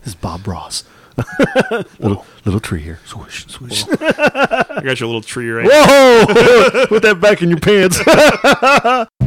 This is Bob Ross. little little tree here. Swoosh, swoosh. I got your little tree right. Whoa! Put that back in your pants.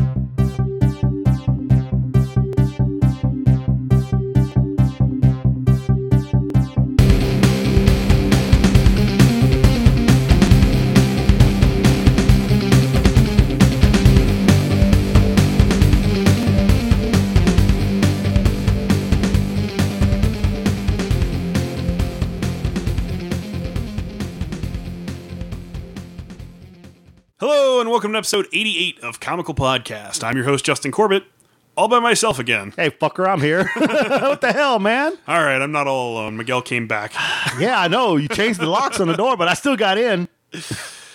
welcome to episode 88 of Comical Podcast. I'm your host, Justin Corbett, all by myself again. hey, fucker, I'm here. what the hell, man? All right, I'm not all alone. Miguel came back. Yeah, I know. You changed the locks on the door, but I still got in.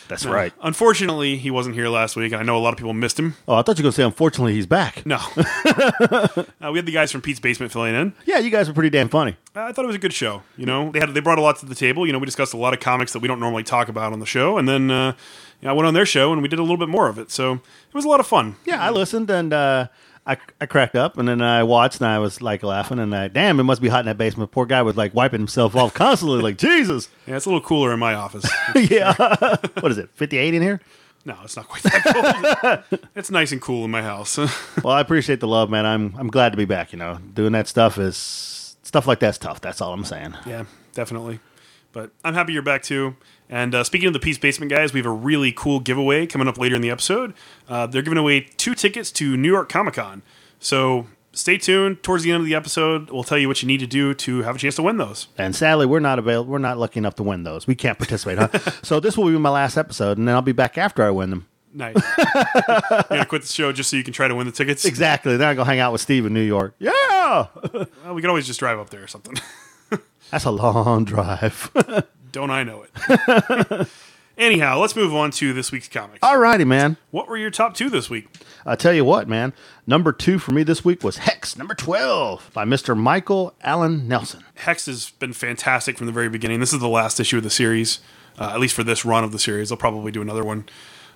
That's right. Unfortunately, he wasn't here last week, and I know a lot of people missed him. Oh, I thought you were going to say, unfortunately, he's back. No. uh, we had the guys from Pete's Basement filling in. Yeah, you guys were pretty damn funny. I thought it was a good show. You know, they had they brought a lot to the table. You know, we discussed a lot of comics that we don't normally talk about on the show, and then uh, you know, I went on their show and we did a little bit more of it. So it was a lot of fun. Yeah, I listened and uh, I, I cracked up and then I watched and I was like laughing and I, damn, it must be hot in that basement. Poor guy was like wiping himself off constantly, like, Jesus. Yeah, it's a little cooler in my office. yeah. what is it, 58 in here? no, it's not quite that cold. it's nice and cool in my house. Well, I appreciate the love, man. I'm I'm glad to be back. You know, doing that stuff is stuff like that's tough. That's all I'm saying. Yeah, definitely. But I'm happy you're back too. And uh, speaking of the Pete's Basement guys, we have a really cool giveaway coming up later in the episode. Uh, they're giving away two tickets to New York Comic Con. So stay tuned. Towards the end of the episode, we'll tell you what you need to do to have a chance to win those. And sadly, we're not available. We're not lucky enough to win those. We can't participate. Huh? so this will be my last episode, and then I'll be back after I win them. Nice. you're gonna quit the show just so you can try to win the tickets. Exactly. Then I go hang out with Steve in New York. Yeah, Well, we can always just drive up there or something. that's a long drive. Don't I know it? Anyhow, let's move on to this week's comics. Alrighty, man. What were your top two this week? I tell you what, man. Number two for me this week was Hex, number twelve, by Mister Michael Alan Nelson. Hex has been fantastic from the very beginning. This is the last issue of the series, uh, at least for this run of the series. They'll probably do another one.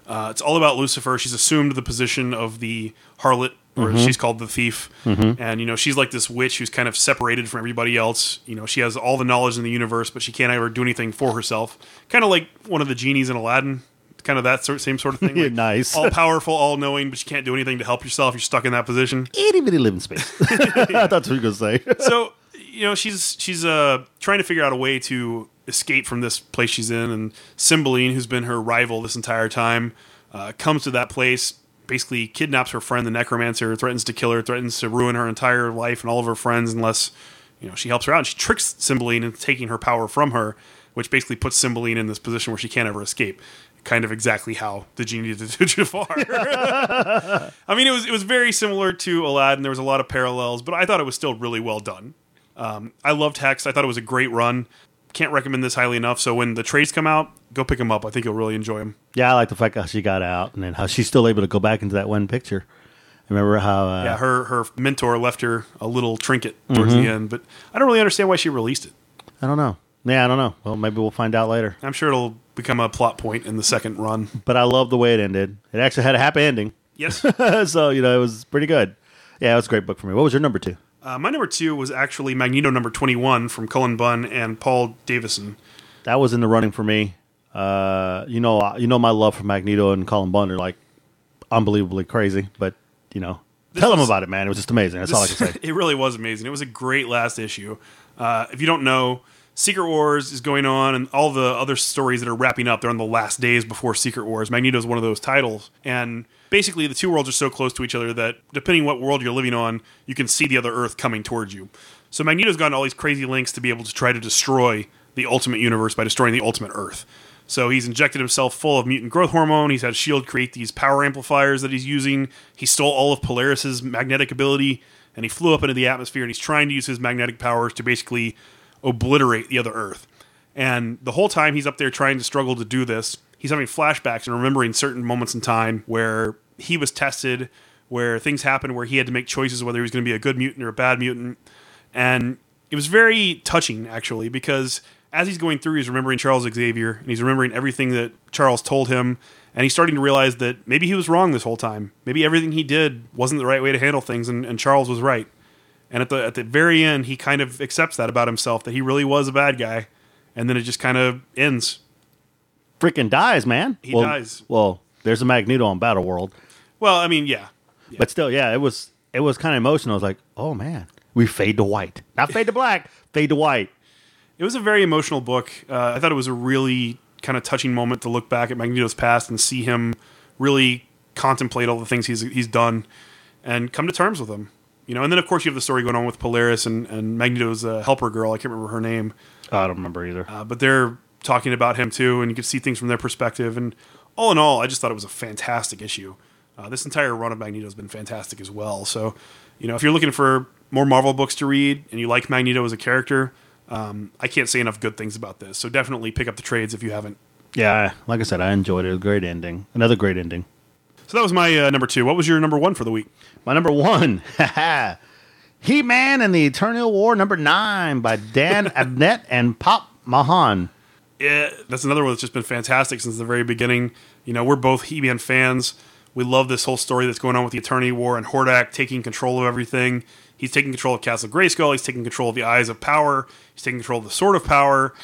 Uh, it's all about Lucifer. She's assumed the position of the harlot, or she's called the thief. And, you know, she's like this witch who's kind of separated from everybody else. You know, she has all the knowledge in the universe, but she can't ever do anything for herself. Kind of like one of the genies in Aladdin. Kind of that sort, same sort of thing. Like, nice. all powerful, all knowing, but you can't do anything to help yourself. You're stuck in that position. Itty bitty living space. That's what you were gonna say. so you know she's she's uh trying to figure out a way to escape from this place she's in and Cymbeline who's been her rival this entire time uh, comes to that place basically kidnaps her friend the necromancer threatens to kill her threatens to ruin her entire life and all of her friends unless you know she helps her out and she tricks Cymbeline into taking her power from her which basically puts Cymbeline in this position where she can't ever escape kind of exactly how the genie did to Jafar I mean, it was it was very similar to Aladdin. There was a lot of parallels, but I thought it was still really well done. Um, I loved Hex. I thought it was a great run. Can't recommend this highly enough. So when the trades come out, go pick them up. I think you'll really enjoy them. Yeah, I like the fact how she got out and then how she's still able to go back into that one picture. I remember how? Uh, Yeah, her her mentor left her a little trinket towards the end, but I don't really understand why she released it. I don't know. Yeah, I don't know. Well, maybe we'll find out later. I'm sure it'll become a plot point in the second run. But I love the way it ended. It actually had a happy ending, Yes. so you know it was pretty good. Yeah, it was a great book for me. What was your number two? Uh, my number two was actually Magneto number 21 from Cullen Bunn and Paul Davidson. That was in the running for me. Uh, you know, you know my love for Magneto and Cullen Bunn are like unbelievably crazy. But you know, tell them about it, man. It was just amazing. That's all I can say. it really was amazing. It was a great last issue. Uh, if you don't know, Secret Wars is going on, and all the other stories that are wrapping up, they're on the last days before Secret Wars. Magneto is one of those titles, and basically the two worlds are so close to each other that depending what world you're living on, you can see the other Earth coming towards you. So Magneto's gone to all these crazy lengths to be able to try to destroy the Ultimate Universe by destroying the Ultimate Earth. So he's injected himself full of mutant growth hormone. He's had Shield create these power amplifiers that he's using. He stole all of Polaris's magnetic ability, and he flew up into the atmosphere. And he's trying to use his magnetic powers to basically obliterate the other Earth. And the whole time he's up there trying to struggle to do this, he's having flashbacks and remembering certain moments in time where he was tested, where things happened, where he had to make choices whether he was going to be a good mutant or a bad mutant. And it was very touching, actually, because as he's going through, he's remembering Charles Xavier and he's remembering everything that Charles told him. And he's starting to realize that maybe he was wrong this whole time. Maybe everything he did wasn't the right way to handle things, and, and Charles was right. And at the at the very end, he kind of accepts that about himself that he really was a bad guy, and then it just kind of ends. Freaking dies, man. He well, dies. Well, there's a Magneto on Battle World, Well, I mean, yeah, but still, yeah, it was it was kind of emotional. I was like, oh man, we fade to white, not fade to black, fade to white. it was a very emotional book. Uh, I thought it was a really kind of touching moment to look back at Magneto's past and see him really contemplate all the things he's he's done and come to terms with them. You know, and then of course you have the story going on with Polaris and, and Magneto's uh, helper girl. I can't remember her name. I don't remember either. uh, but they're talking about him too, and you can see things from their perspective. And all in all, I just thought it was a fantastic issue. Uh, this entire run of Magneto has been fantastic as well. So, you know, if you're looking for more Marvel books to read and you like Magneto as a character, um, I can't say enough good things about this. So definitely pick up the trades if you haven't. yeah, like I said, I enjoyed it. Great ending. Another great ending. So that was my uh, number two. What was your number one for the week? My number one, He Man and the Eternal War, number nine, by Dan Abnett and Pop Mhan. Yeah, that's another one that's just been fantastic since the very beginning. You know, we're both He-Man fans. We love this whole story that's going on with the Eternity War and Hordak taking control of everything. He's taking control of Castle Grayskull. He's taking control of the Eyes of Power. He's taking control of the Sword of Power.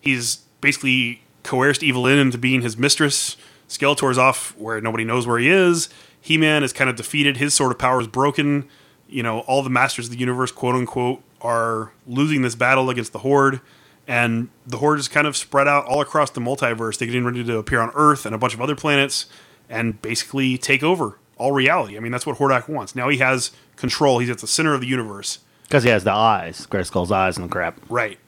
He's basically coerced Evil-Lyn into being his mistress. Skeletor's off where nobody knows where he is. He-Man is kind of defeated. His Sword of Power is broken. You know, all the Masters of the Universe, quote unquote, are losing this battle against the Horde and the horde is kind of spread out all across the multiverse. They're getting ready to appear on Earth and a bunch of other planets, and basically take over all reality. I mean, that's what Hordak wants. Now he has control. He's at the center of the universe, Because he has the eyes, Grayskull's eyes and the crap. right?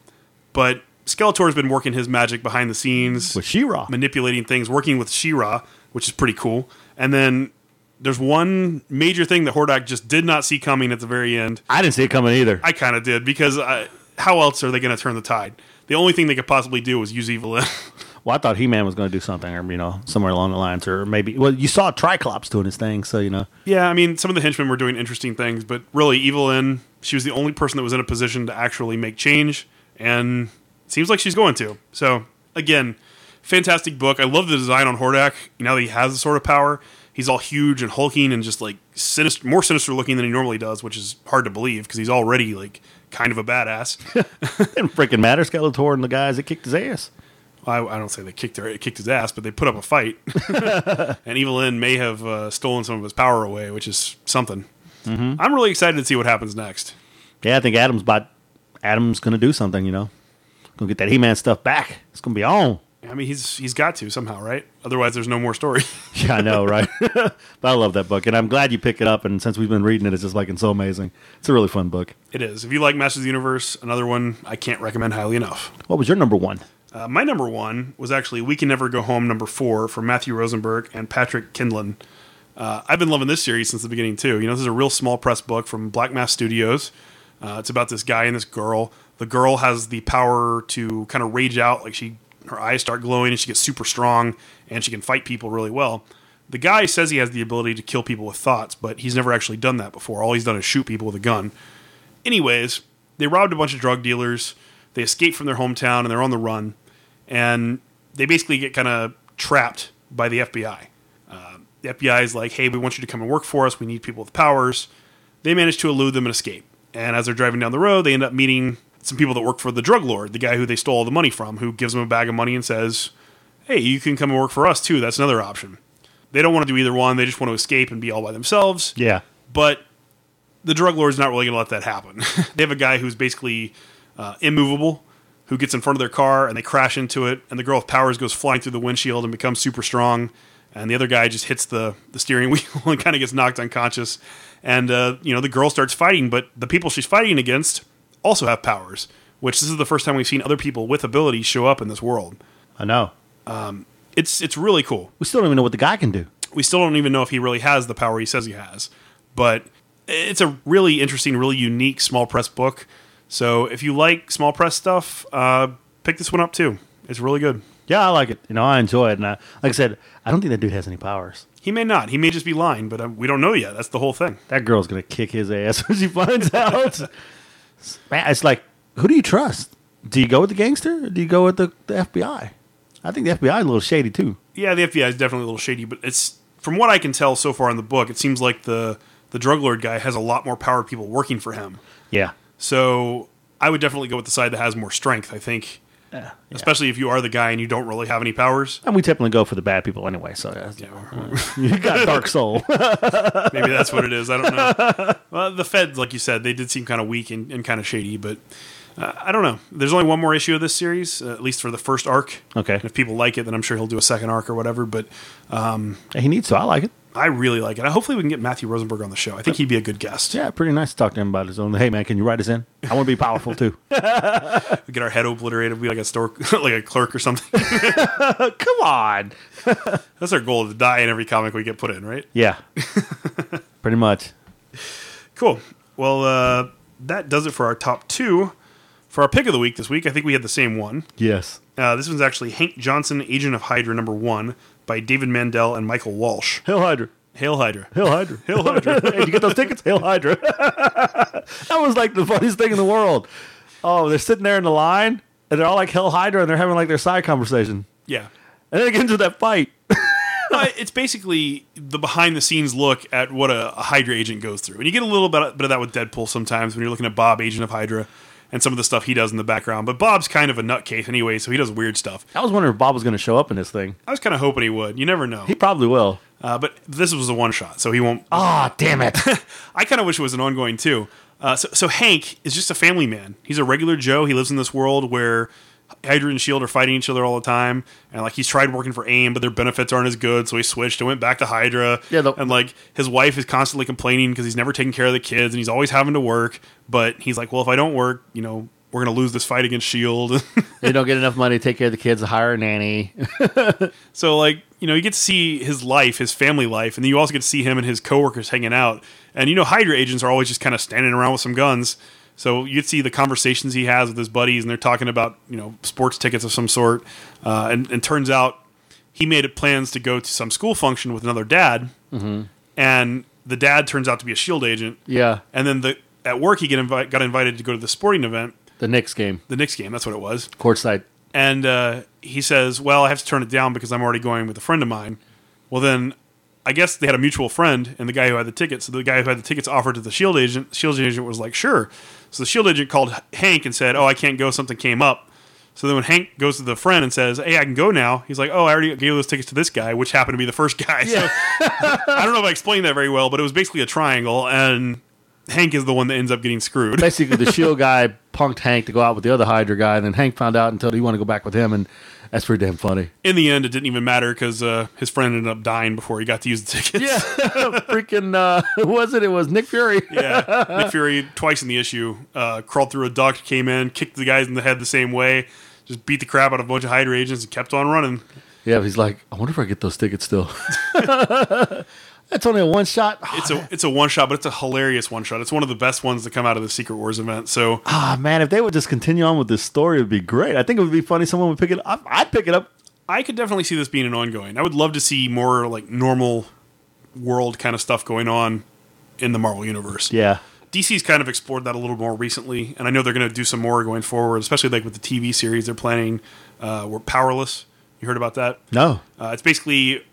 But Skeletor's been working his magic behind the scenes, With She-Ra. manipulating things, working with She-Ra, which is pretty cool. And then there's one major thing that Hordak just did not see coming at the very end. I didn't see it coming either. I kind of did because I, how else are they going to turn the tide? The only thing they could possibly do was use Evil-Lyn. Well, I thought He-Man was going to do something, or you know, somewhere along the lines, or maybe. Well, you saw Triclops doing his thing, so you know. Yeah, I mean, some of the henchmen were doing interesting things, but really, Evil-Lyn, she was the only person that was in a position to actually make change, and it seems like she's going to. So, again, fantastic book. I love the design on Hordak. Now that he has the sort of power, he's all huge and hulking and just like sinister, more sinister looking than he normally does, which is hard to believe because he's already like kind of a badass. Didn't freaking matter, Skeletor and the guys that kicked his ass. I, I don't say they kicked her, kicked his ass, but they put up a fight. and Evil-Lyn may have uh, stolen some of his power away, which is something. I'm really excited to see what happens next. Yeah, I think Adam's about. Adam's going to do something, you know. Gonna get that He-Man stuff back. It's gonna be on. I mean, he's he's got to somehow, right? Otherwise, there's no more story. Yeah, I know, right? but I love that book, and I'm glad you pick it up. And since we've been reading it, it's just like it's so amazing. It's a really fun book. it is. If you like Masters of the Universe, another one I can't recommend highly enough. What was your number one? Uh, my number one was actually We Can Never Go Home, number four, from Matthew Rosenberg and Patrick Kindlon. Uh, I've been loving this series since the beginning, too. You know, this is a real small press book from Black Mask Studios. Uh, it's about this guy and this girl. The girl has the power to kind of rage out, like she her eyes start glowing and she gets super strong and she can fight people really well. The guy says he has the ability to kill people with thoughts, but he's never actually done that before. All he's done is shoot people with a gun. Anyways, they robbed a bunch of drug dealers. They escape from their hometown and they're on the run. And they basically get kind of trapped by the FBI. Uh, the FBI is like, hey, we want you to come and work for us. We need people with powers. They manage to elude them and escape. And as they're driving down the road, they end up meeting some people that work for the drug lord, the guy who they stole all the money from, who gives them a bag of money and says, hey, you can come and work for us too. That's another option. They don't want to do either one. They just want to escape and be all by themselves Yeah, but the drug lord's not really going to let that happen. they have a guy who's basically uh, immovable, who gets in front of their car and they crash into it, and the girl with powers goes flying through the windshield and becomes super strong, and the other guy just hits the the steering wheel and kind of gets knocked unconscious, and uh, you know the girl starts fighting, but the people she's fighting against also have powers, which this is the first time we've seen other people with abilities show up in this world. I know. It's it's really cool. We still don't even know what the guy can do. we still don't even know if he really has the power he says he has. But it's a really interesting, really unique small press book. So if you like small press stuff, uh, pick this one up too. It's really good. Yeah, I like it. You know, I enjoy it. And I, like I said, I don't think that dude has any powers. He may not. He may just be lying, but um, we don't know yet. That's the whole thing. That girl's gonna kick his ass when she finds out. Man, it's like, who do you trust? Do you go with the gangster or do you go with the, the FBI? I think the FBI is a little shady too. Yeah, the FBI is definitely a little shady, but it's from what I can tell so far in the book, it seems like the the drug lord guy has a lot more power people working for him. Yeah. So I would definitely go with the side that has more strength. I think, Yeah. especially if you are the guy and you don't really have any powers. And we typically go for the bad people anyway. So yeah. you got dark soul. Maybe that's what it is. I don't know. Well, the Feds, like you said, they did seem kind of weak and, and kind of shady, but uh, I don't know. There's only one more issue of this series, uh, at least for the first arc. Okay. And if people like it, then I'm sure he'll do a second arc or whatever. But he needs to. I like it. I really like it. Hopefully, we can get Matthew Rosenberg on the show. I think he'd be a good guest. Yeah, pretty nice to talk to him about his own. Hey man, can you write us in? I want to be powerful too. We get our head obliterated. We like a store, like a clerk or something. Come on. That's our goal to die in every comic we get put in, right? Yeah. pretty much. Cool. Well, uh, that does it for our top two. For our pick of the week this week, I think we had the same one. Yes. Uh, this one's actually Hank Johnson, Agent of Hydra number one, by David Mandel and Michael Walsh. Hail Hydra. Hail Hydra. Hail Hydra. Hail Hydra. hey, did you get those tickets? Hail Hydra. that was like the funniest thing in the world. Oh, they're sitting there in the line, and they're all like Hail Hydra, and they're having like their side conversation. yeah. And then it gets into that fight. Uh, it's basically the behind the scenes look at what a, a Hydra agent goes through. And you get a little bit, bit of that with Deadpool sometimes when you're looking at Bob, Agent of Hydra, and some of the stuff he does in the background. But Bob's kind of a nutcase anyway, so he does weird stuff. I was wondering if Bob was going to show up in this thing. I was kind of hoping he would. You never know. He probably will. Uh, but this was a one shot, so he won't. Ah, damn it. I kind of wish it was an ongoing too. Uh, so, so Hank is just a family man. He's a regular Joe. He lives in this world where Hydra and Shield are fighting each other all the time, and like he's tried working for AIM, but their benefits aren't as good, so he switched and went back to Hydra. Yeah, the- and like his wife is constantly complaining because he's never taking care of the kids, and he's always having to work. But he's like, well, if I don't work, you know, we're gonna lose this fight against Shield. they don't get enough money to take care of the kids, hire a nanny. So like you know you get to see his life, his family life, and then you also get to see him and his coworkers hanging out. And you know Hydra agents are always just kind of standing around with some guns. So you get to see the conversations he has with his buddies, and they're talking about you know sports tickets of some sort. Uh, and, and turns out he made plans to go to some school function with another dad, and the dad turns out to be a Shield agent. yeah. And then the at work he get invi- got invited to go to the sporting event, The Knicks game, the Knicks game. That's what it was courtside. and uh, he says, "Well, I have to turn it down because I'm already going with a friend of mine." Well, then I guess they had a mutual friend, and the guy who had the tickets. So the guy who had the tickets offered to the Shield agent. Shield agent was like, "Sure." So the Shield agent called Hank and said, "Oh, I can't go. Something came up." So then when Hank goes to the friend and says, "Hey, I can go now," he's like, "Oh, I already gave those tickets to this guy, which happened to be the first guy." So I don't know if I explained that very well, but it was basically a triangle, and Hank is the one that ends up getting screwed. Basically, the Shield guy punked Hank to go out with the other Hydra guy, and then Hank found out and told he wanted to go back with him, and that's pretty damn funny. In the end, it didn't even matter because uh, his friend ended up dying before he got to use the tickets. Yeah, freaking uh, who was it? It was Nick Fury. yeah, Nick Fury twice in the issue uh, crawled through a duct, came in, kicked the guys in the head the same way, just beat the crap out of a bunch of Hydra agents, and kept on running. Yeah, he's like, I wonder if I get those tickets still. That's only a one shot. It's a it's a one shot, but it's a hilarious one shot. It's one of the best ones to come out of the Secret Wars event. So Ah, man, if they would just continue on with this story, it would be great. I think it would be funny. Someone would pick it up. I'd pick it up. I could definitely see this being an ongoing. I would love to see more like normal world kind of stuff going on in the Marvel universe. Yeah. DC's kind of explored that a little more recently, and I know they're going to do some more going forward, especially like with the TV series they're planning. Uh, we're powerless. You heard about that? No. Uh, it's basically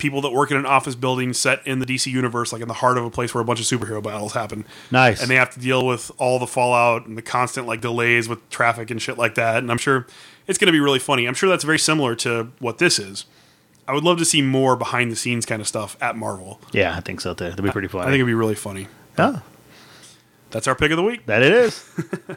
people that work in an office building set in the DC universe, like in the heart of a place where a bunch of superhero battles happen. Nice. And they have to deal with all the fallout and the constant like delays with traffic and shit like that. And I'm sure it's going to be really funny. I'm sure that's very similar to what this is. I would love to see more behind the scenes kind of stuff at Marvel. Yeah, I think so too. That'd be pretty funny. I think it'd be really funny. oh, That's our pick of the week. that it is.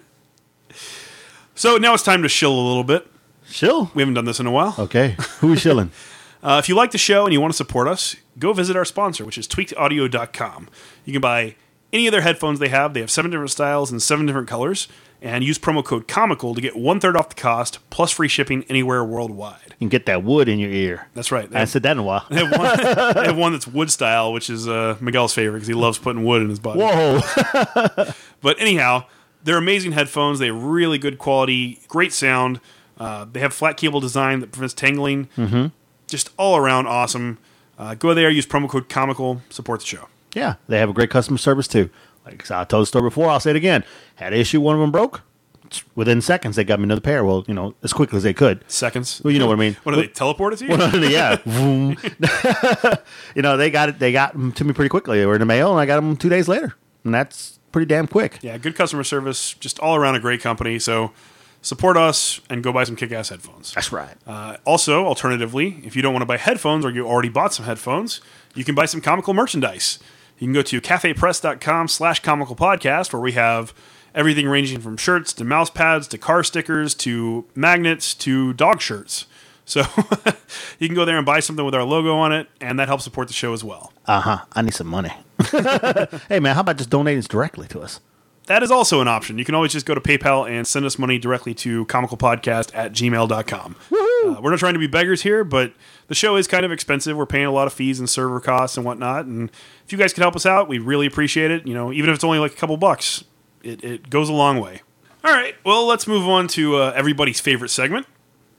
So now it's time to shill a little bit. Shill. We haven't done this in a while. Okay. Who is shilling? Uh, if you like the show and you want to support us, go visit our sponsor, which is tweakedaudio.com. You can buy any of their headphones they have. They have seven different styles and seven different colors. And use promo code comical to get one third off the cost plus free shipping anywhere worldwide. You can get that wood in your ear. That's right. They I have, said that in a while. they have one, they have one that's wood style, which is uh, Miguel's favorite because he loves putting wood in his body. Whoa. But anyhow, they're amazing headphones. They have really good quality, great sound. Uh, they have flat cable design that prevents tangling. Mm-hmm. Just all around awesome. Uh, go there, use promo code comical, support the show. yeah, they have a great customer service too. Like I told the story before, I'll say it again. Had an issue, one of them broke. within seconds they got me another pair. Well, you know, as quickly as they could. Seconds. Well, you know what I mean. What do they teleport it to you? yeah, you know, they got it. They got them to me pretty quickly. They were in the mail, and I got them two days later, and that's pretty damn quick. yeah, good customer service. Just all around a great company. So support us and go buy some kick-ass headphones. That's right. Uh, also, alternatively, if you don't want to buy headphones or you already bought some headphones, you can buy some comical merchandise. You can go to cafepress.com slash comical podcast where we have everything ranging from shirts to mouse pads to car stickers to magnets to dog shirts. So you can go there and buy something with our logo on it, and that helps support the show as well. Uh huh. I need some money. hey man, how about just donating directly to us? That is also an option. You can always just go to PayPal and send us money directly to comicalpodcast at gmail.com. Uh, we're not trying to be beggars here, but the show is kind of expensive. We're paying a lot of fees and server costs and whatnot. And if you guys can help us out, we really appreciate it. You know, even if it's only like a couple bucks, it, it goes a long way. All right, well, let's move on to uh, everybody's favorite segment.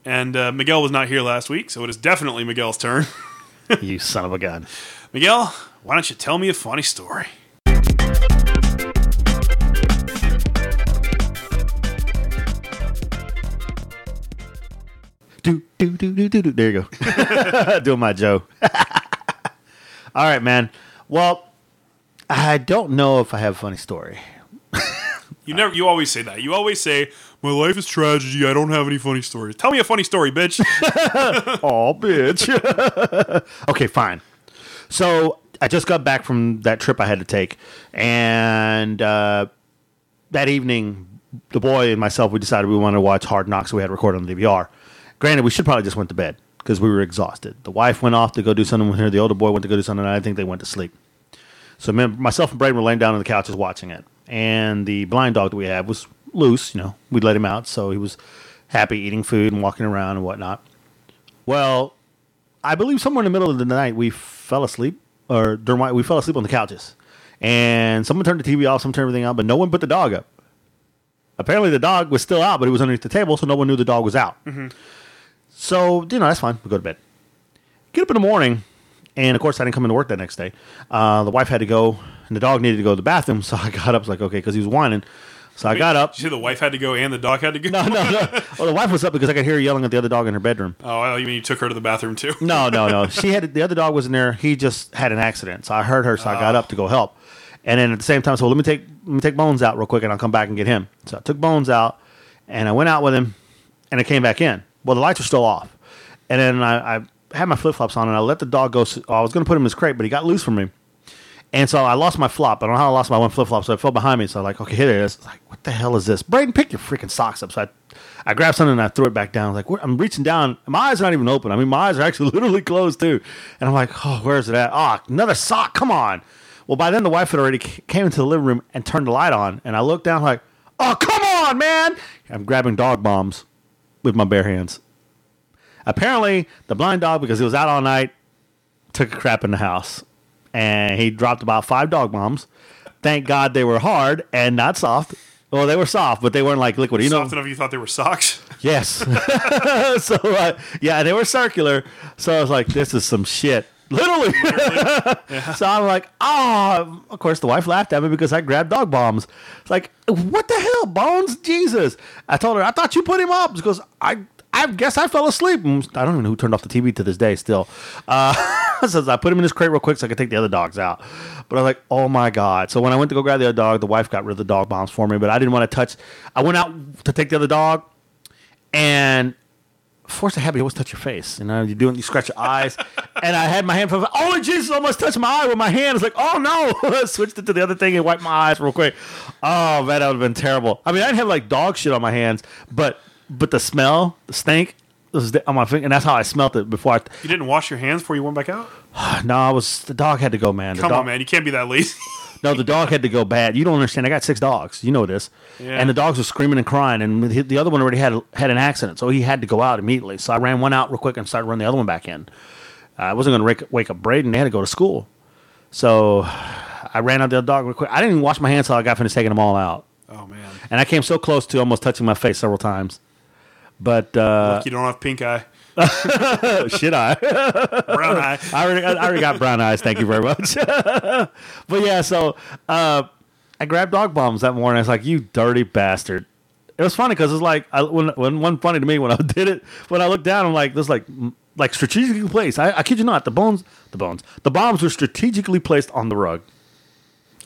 And uh, Miguel was not here last week, so it is definitely Miguel's turn. you son of a gun. Miguel, why don't you tell me a funny story? Do do do do do do. There you go. Doing my Joe. All right, man. Well, I don't know if I have a funny story. You never. You always say that. You always say, "My life is tragedy. I don't have any funny stories." Tell me a funny story, bitch. Oh, bitch. okay, fine. So I just got back from that trip I had to take, and uh, that evening, the boy and myself we decided we wanted to watch Hard Knocks. So we had to record on the DVR. Granted, we should probably just went to bed because we were exhausted. The wife went off to go do something with her. The older boy went to go do something. And I think they went to sleep. So myself and Braden were laying down on the couches watching it, and the blind dog that we had was loose. You know, we'd let him out, so he was happy eating food and walking around and whatnot. Well, I believe somewhere in the middle of the night we fell asleep, or during my, we fell asleep on the couches, and someone turned the TV off, someone turned everything on, but no one put the dog up. Apparently, the dog was still out, but it was underneath the table, so no one knew the dog was out. Mm-hmm. So you know that's fine. We go to bed. Get up in the morning, and of course I didn't come into work that next day. Uh, the wife had to go, and the dog needed to go to the bathroom. So I got up, was like okay, because he was whining. So I got up. Did you say the wife had to go and the dog had to go? No, no, no. Well, the wife was up because I could hear her yelling at the other dog in her bedroom. Oh, well, you mean you took her to the bathroom too? No, no, no. She had the other dog was in there. He just had an accident, so I heard her. So I got up to go help. And then at the same time, so let me take let me take Bones out real quick, and I'll come back and get him. So I took Bones out, and I went out with him, and I came back in. Well, the lights were still off, and then I, I had my flip flops on, and I let the dog go. I was going to put him in his crate, but he got loose from me. And so I lost my flop. I don't know how I lost my one flip flop. So I fell behind me. So I'm like, okay, here it is. Like, what the hell is this? Braden, pick your freaking socks up. So I, I grabbed something and I threw it back down. Like, I'm reaching down. My eyes are not even open. I mean, my eyes are actually literally closed too. And I'm like, oh, where's it at? Oh, another sock. Come on. Well, by then the wife had already came into the living room and turned the light on. And I looked down like, oh, come on, man. I'm grabbing dog bombs with my bare hands. Apparently, the blind dog, because he was out all night, took a crap in the house. And he dropped about five dog bombs. Thank God they were hard and not soft. Well, they were soft, but they weren't like liquid. You know, Soft enough you thought they were socks? Yes. so uh, yeah, they were circular. So I was like, this is some shit. Literally. So I'm like, oh, of course the wife laughed at me because I grabbed dog bombs. It's like, what the hell, Bones? Jesus. I told her, I thought you put him up because I I guess I fell asleep. Mm, I don't even know who turned off the TV to this day still. Uh, says I put him in his crate real quick so I could take the other dogs out. But I was like, oh my God. So when I went to go grab the other dog, the wife got rid of the dog bombs for me, but I didn't want to touch. I went out to take the other dog and force a habit, you always touch your face. You know, you do it, you scratch your eyes. and I had my hand from, oh Jesus, almost touched my eye with my hand. It's like, oh no. I switched it to the other thing and wiped my eyes real quick. Oh man, that would have been terrible. I mean, I didn't have like dog shit on my hands, but but the smell, the stink was on my finger, and that's how I smelt it before I. You didn't wash your hands before you went back out? No, I was the dog had to go, man. The Come dog, on, man. You can't be that lazy. No, the dog had to go bad. You don't understand. I got six dogs. You know this. Yeah. And the dogs were screaming and crying, and the the other one already had had an accident, so he had to go out immediately. So I ran one out real quick and started running the other one back in. I wasn't going to wake, up Braden. They had to go to school, so I ran out the other dog real quick. I didn't even wash my hands until I got finished taking them all out, Oh, man. and I came so close to almost touching my face several times. But uh, you don't have pink eye. Shit, I. Brown eye. I already, I already got brown eyes. Thank you very much. but yeah, so uh, I grabbed dog bombs that morning. I was like, "You dirty bastard!" it was funny because it's like I, when when one funny to me when I did it when I looked down I'm like this like like strategically placed. I, I kid you not, the bones, the bones, the bombs were strategically placed on the rug.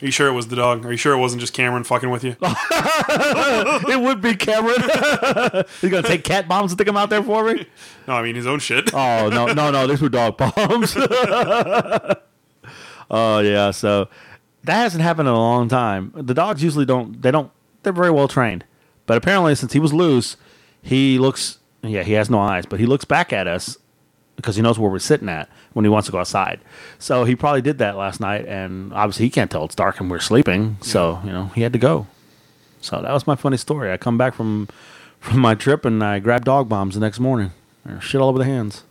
Are you sure it was the dog? Are you sure it wasn't just Cameron fucking with you? it would be Cameron. He's gonna take cat bombs and stick them out there for me. No, I mean his own shit. Oh no, no, no! These were dog bombs. oh yeah, so that hasn't happened in a long time. The dogs usually don't. They don't. They're very well trained, but apparently since he was loose, he looks. Yeah, he has no eyes, but he looks back at us because he knows where we're sitting at when he wants to go outside. So he probably did that last night, and obviously he can't tell it's dark and we're sleeping. So you know he had to go. So that was my funny story. I come back from from my trip and I grab dog bombs the next morning. Shit all over the hands.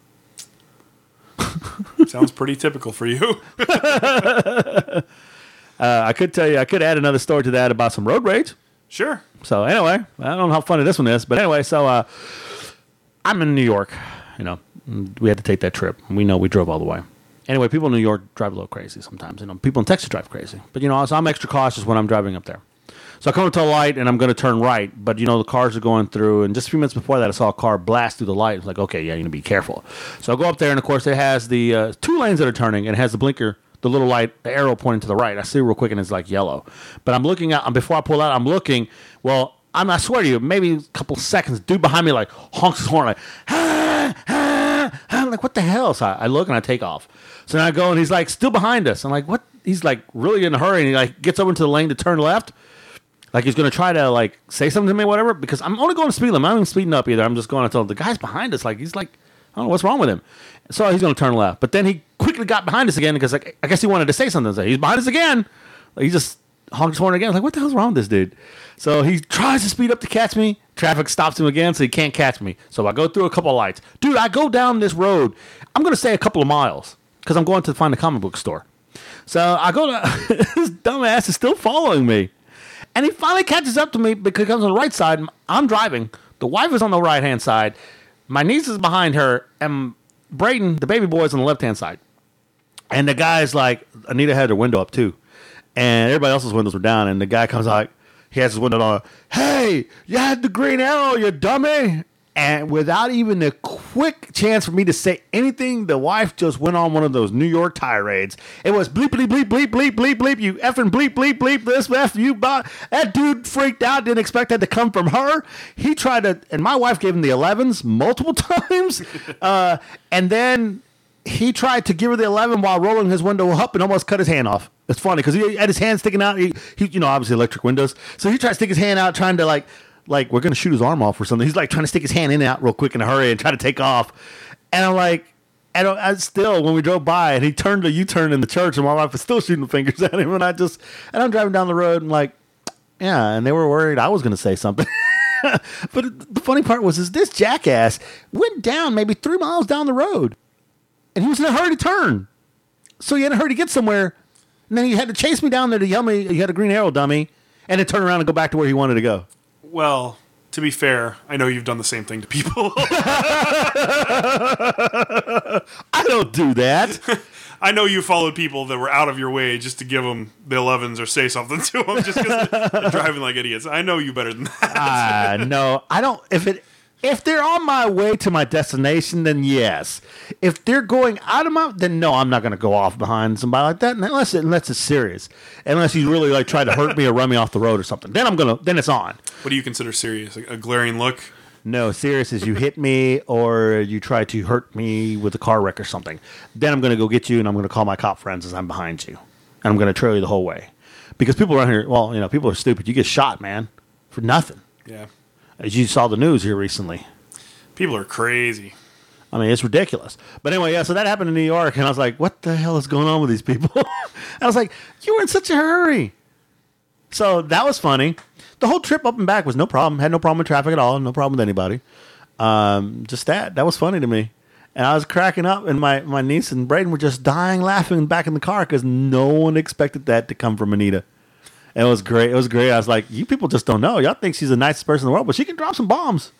Sounds pretty typical for you. Uh, I could tell you, I could add another story to that about some road rage. sure. So anyway, I don't know how funny this one is, but anyway, so uh, I'm in New York. You know, we had to take that trip. We know we drove all the way. Anyway, people in New York drive a little crazy sometimes. You know, people in Texas drive crazy, but you know, so I'm extra cautious when I'm driving up there. So I come up to a light and I'm going to turn right, but you know the cars are going through, and just a few minutes before that, I saw a car blast through the light. It's like, okay, yeah, you need to be careful. So I go up there, and of course, it has the uh, two lanes that are turning, and it has the blinker, the little light, the arrow pointing to the right. I see real quick, and it's like yellow. But I'm looking out, and before I pull out, I'm looking. Well, I'm, I swear to you, maybe a couple seconds, dude behind me like honks his horn, like, ah. I'm like, what the hell? So I, I look and I take off. So now I go, and he's like still behind us. I'm like, what? He's like really in a hurry, and he like gets over into the lane to turn left like he's gonna try to like say something to me, whatever. Because I'm only going to speed limit. I'm not even speeding up either. I'm just going tell the guy's behind us. Like he's like, I don't know what's wrong with him. So he's gonna turn left, but then he quickly got behind us again because like I guess he wanted to say something. So he's behind us again. He just honked his horn again. I was Like what the hell's wrong with this dude? So he tries to speed up to catch me. Traffic stops him again, so he can't catch me. So I go through a couple of lights. Dude, I go down this road. I'm gonna say a couple of miles because I'm going to find a comic book store. So I go to this dumbass is still following me. And he finally catches up to me because he comes on the right side. I'm driving. The wife is on the right hand side. My niece is behind her. And Braden, the baby boy, is on the left hand side. And the guy's like, Anita had her window up too. And everybody else's windows were down. And the guy comes out, he has his window on. Hey, you had the green arrow, you dummy. And without even a quick chance for me to say anything, the wife just went on one of those New York tirades. It was bleep, bleep, bleep, bleep, bleep, bleep, bleep, you effing bleep, bleep, bleep, this, F, you, bot. That dude freaked out, didn't expect that to come from her. He tried to, and my wife gave him the 11s multiple times. uh, and then he tried to give her the 11 while rolling his window up and almost cut his hand off. It's funny because he had his hand sticking out. He, he, you know, obviously electric windows. So he tried to stick his hand out, trying to like, like we're gonna shoot his arm off or something. He's like trying to stick his hand in and out real quick in a hurry and try to take off. And I'm like, and I, still when we drove by and he turned a U-turn in the church and my wife was still shooting fingers at him and I just and I'm driving down the road and like, yeah, and they were worried I was gonna say something. but the funny part was is this jackass went down maybe three miles down the road and he was in a hurry to turn. So he had a hurry to get somewhere, and then he had to chase me down there to yell me he had a green arrow dummy, and then turn around and go back to where he wanted to go. Well, to be fair, I know you've done the same thing to people. I don't do that. I know you followed people that were out of your way just to give them the 11s or say something to them just because they're driving like idiots. I know you better than that. Ah, no, I don't. If it if they're on my way to my destination, then yes. If they're going out of my, then no, I'm not going to go off behind somebody like that unless it, unless it's serious. Unless you really like try to hurt me or run me off the road or something. Then I'm gonna. Then it's on. What do you consider serious? A glaring look? No, serious is you hit me or you try to hurt me with a car wreck or something. Then I'm going to go get you and I'm going to call my cop friends as I'm behind you. And I'm going to trail you the whole way. Because people around here, well, you know, people are stupid. You get shot, man, for nothing. Yeah. As you saw the news here recently. People are crazy. I mean, it's ridiculous. But anyway, yeah, so that happened in New York, and I was like, what the hell is going on with these people? I was like, you were in such a hurry. So that was funny. The whole trip up and back was no problem. Had no problem with traffic at all. No problem with anybody. Um, just that. That was funny to me. And I was cracking up, and my, my niece and Braden were just dying laughing back in the car because no one expected that to come from Anita. It was great. It was great. I was like, you people just don't know. Y'all think she's the nicest person in the world, but she can drop some bombs.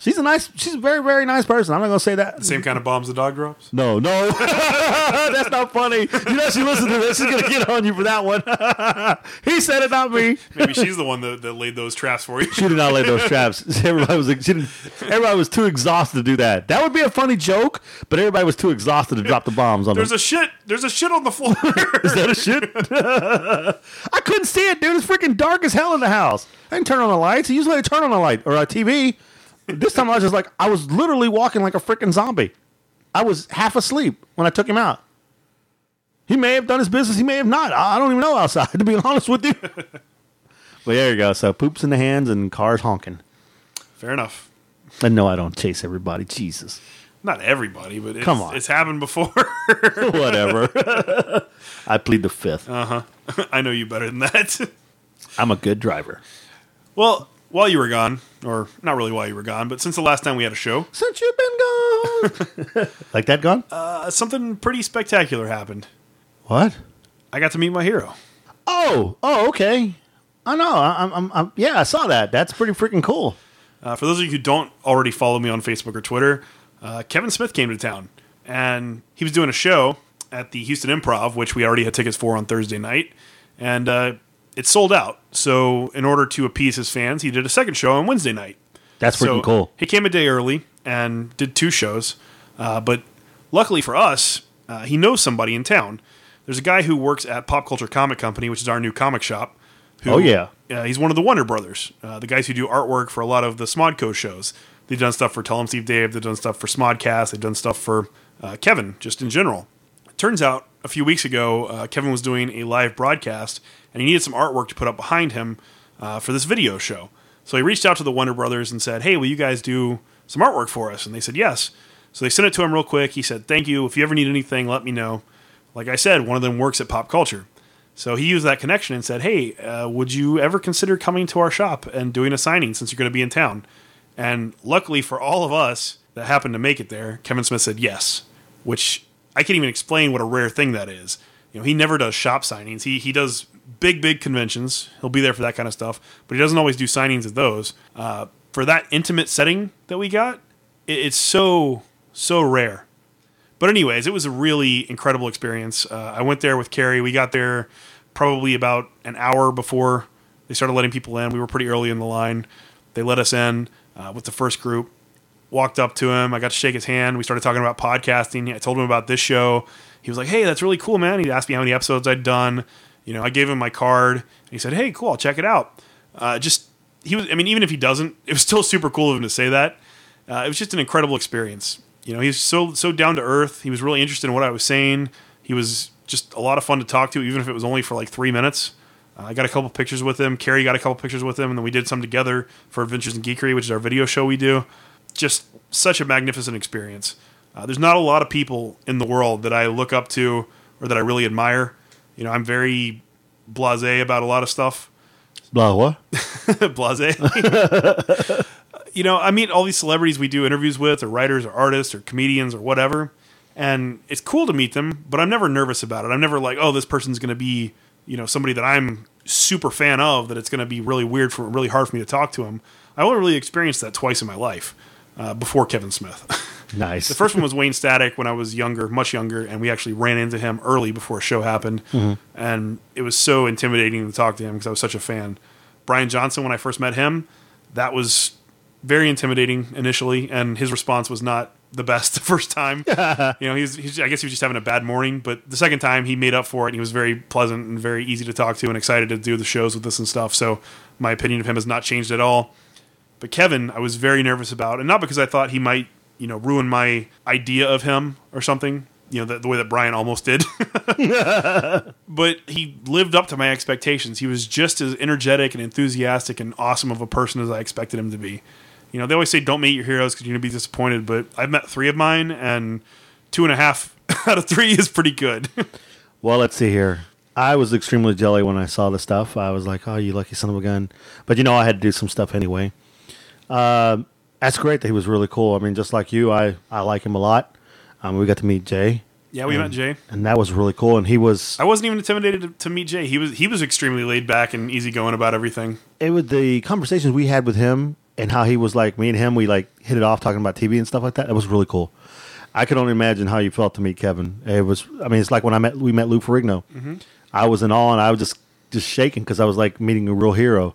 She's a nice. She's a very very nice person. I'm not gonna say that. Same kind of bombs the dog drops. No, no, that's not funny. You know, she listens to this. She's gonna get on you for that one. he said it, not me. Maybe she's the one that, that laid those traps for you. She did not lay those traps. Everybody was she didn't, everybody was too exhausted to do that. That would be a funny joke, but everybody was too exhausted to drop the bombs on There's them. a shit. There's a shit on the floor. Is that a shit? I couldn't see it, dude. It's freaking dark as hell in the house. I didn't turn on the lights. Usually I turn on a light or a TV. This time I was just like, I was literally walking like a freaking zombie. I was half asleep when I took him out. He may have done his business. He may have not. I I don't even know outside, to be honest with you. but there you go. So poops in the hands and cars honking. Fair enough. And no, I don't chase everybody. Jesus. Not everybody, but it's, Come on. it's happened before. Whatever. I plead the fifth. Uh huh. I know you better than that. I'm a good driver. well, while you were gone, or not really while you were gone, but since the last time we had a show, Since you've been gone. like that gone? uh, something pretty spectacular happened. what? I got to meet my hero. Oh, oh, okay. I know. I, I'm, I'm, I'm, yeah, I saw that. That's pretty freaking cool. Uh, for those of you who don't already follow me on Facebook or Twitter, uh, Kevin Smith came to town, and he was doing a show at the Houston Improv, which we already had tickets for on Thursday night, and uh, it sold out. So, in order to appease his fans, he did a second show on Wednesday night. That's freaking cool. He came a day early and did two shows, uh, but luckily for us, uh, he knows somebody in town. There's a guy who works at Pop Culture Comic Company, which is our new comic shop. Who, Oh, yeah. uh, he's one of the Wonder Brothers, uh, the guys who do artwork for a lot of the Smodco shows. They've done stuff for Tell 'em Steve Dave. They've done stuff for Smodcast. They've done stuff for uh, Kevin, just in general. Turns out a few weeks ago, uh, Kevin was doing a live broadcast, and he needed some artwork to put up behind him uh, for this video show. So he reached out to the Wonder Brothers and said, "Hey, will you guys do some artwork for us?" And they said yes. So they sent it to him real quick. He said, "Thank you. If you ever need anything, let me know." Like I said, one of them works at Pop Culture. So he used that connection and said, "Hey, uh, would you ever consider coming to our shop and doing a signing since you're going to be in town?" And luckily for all of us that happened to make it there, Kevin Smith said yes, which I can't even explain what a rare thing that is. You know, he never does shop signings. He he does big big conventions. He'll be there for that kind of stuff, but he doesn't always do signings at those. Uh, for that intimate setting that we got, it, it's so so rare. But anyways, it was a really incredible experience. Uh, I went there with Carrie. We got there probably about an hour before they started letting people in. We were pretty early in the line. They let us in uh, with the first group. Walked up to him. I got to shake his hand. We started talking about podcasting. I told him about this show. He was like, "Hey, that's really cool, man." He asked me how many episodes I'd done. You know, I gave him my card. He said, "Hey, cool. I'll check it out." Uh, just he was. I mean, even if he doesn't, it was still super cool of him to say that. Uh, it was just an incredible experience. You know, he's so so down to earth. He was really interested in what I was saying. He was just a lot of fun to talk to, even if it was only for like three minutes. Uh, I got a couple pictures with him. Carrie got a couple pictures with him, and then we did some together for Adventures in Geekery, which is our video show we do. Just such a magnificent experience. Uh, there's not a lot of people in the world that I look up to or that I really admire. You know, I'm very blasé about a lot of stuff. Blah, what? blase. you know, I meet all these celebrities we do interviews with, or writers, or artists, or comedians, or whatever, and it's cool to meet them. But I'm never nervous about it. I'm never like, oh, this person's going to be, you know, somebody that I'm super fan of. That it's going to be really weird for, really hard for me to talk to him. I only really experienced that twice in my life uh, before Kevin Smith. Nice. The first one was Wayne Static when I was younger, much younger, and we actually ran into him early before a show happened, and it was so intimidating to talk to him because I was such a fan. Brian Johnson, when I first met him, that was very intimidating initially, and his response was not the best the first time. you know, he's, he's I guess he was just having a bad morning, but the second time he made up for it. and He was very pleasant and very easy to talk to, and excited to do the shows with us and stuff. So my opinion of him has not changed at all. But Kevin, I was very nervous about, and not because I thought he might, you know, ruin my idea of him or something. You know, the, the way that Brian almost did. but he lived up to my expectations. He was just as energetic and enthusiastic and awesome of a person as I expected him to be. You know, they always say don't meet your heroes because you're going to be disappointed, but I've met three of mine, and two and a half out of three is pretty good. Well, let's see here. I was extremely jelly when I saw the stuff. I was like, "Oh, you lucky son of a gun!" But you know, I had to do some stuff anyway. Um, that's great that he was really cool. I mean, just like you, I I like him a lot. Um, we got to meet Jay, yeah, we met Jay. and that was really cool. And he was I wasn't even intimidated to, to meet Jay. He was he was extremely laid back and easygoing about everything. it was the conversations we had with him and how he was like me and him. We like hit it off talking about TV and stuff like that. It was really cool. I could only imagine how you felt to meet Kevin. It was. I mean, it's like when I met we met Lou Ferrigno. I was in awe and I was just just shaking because I was like meeting a real hero.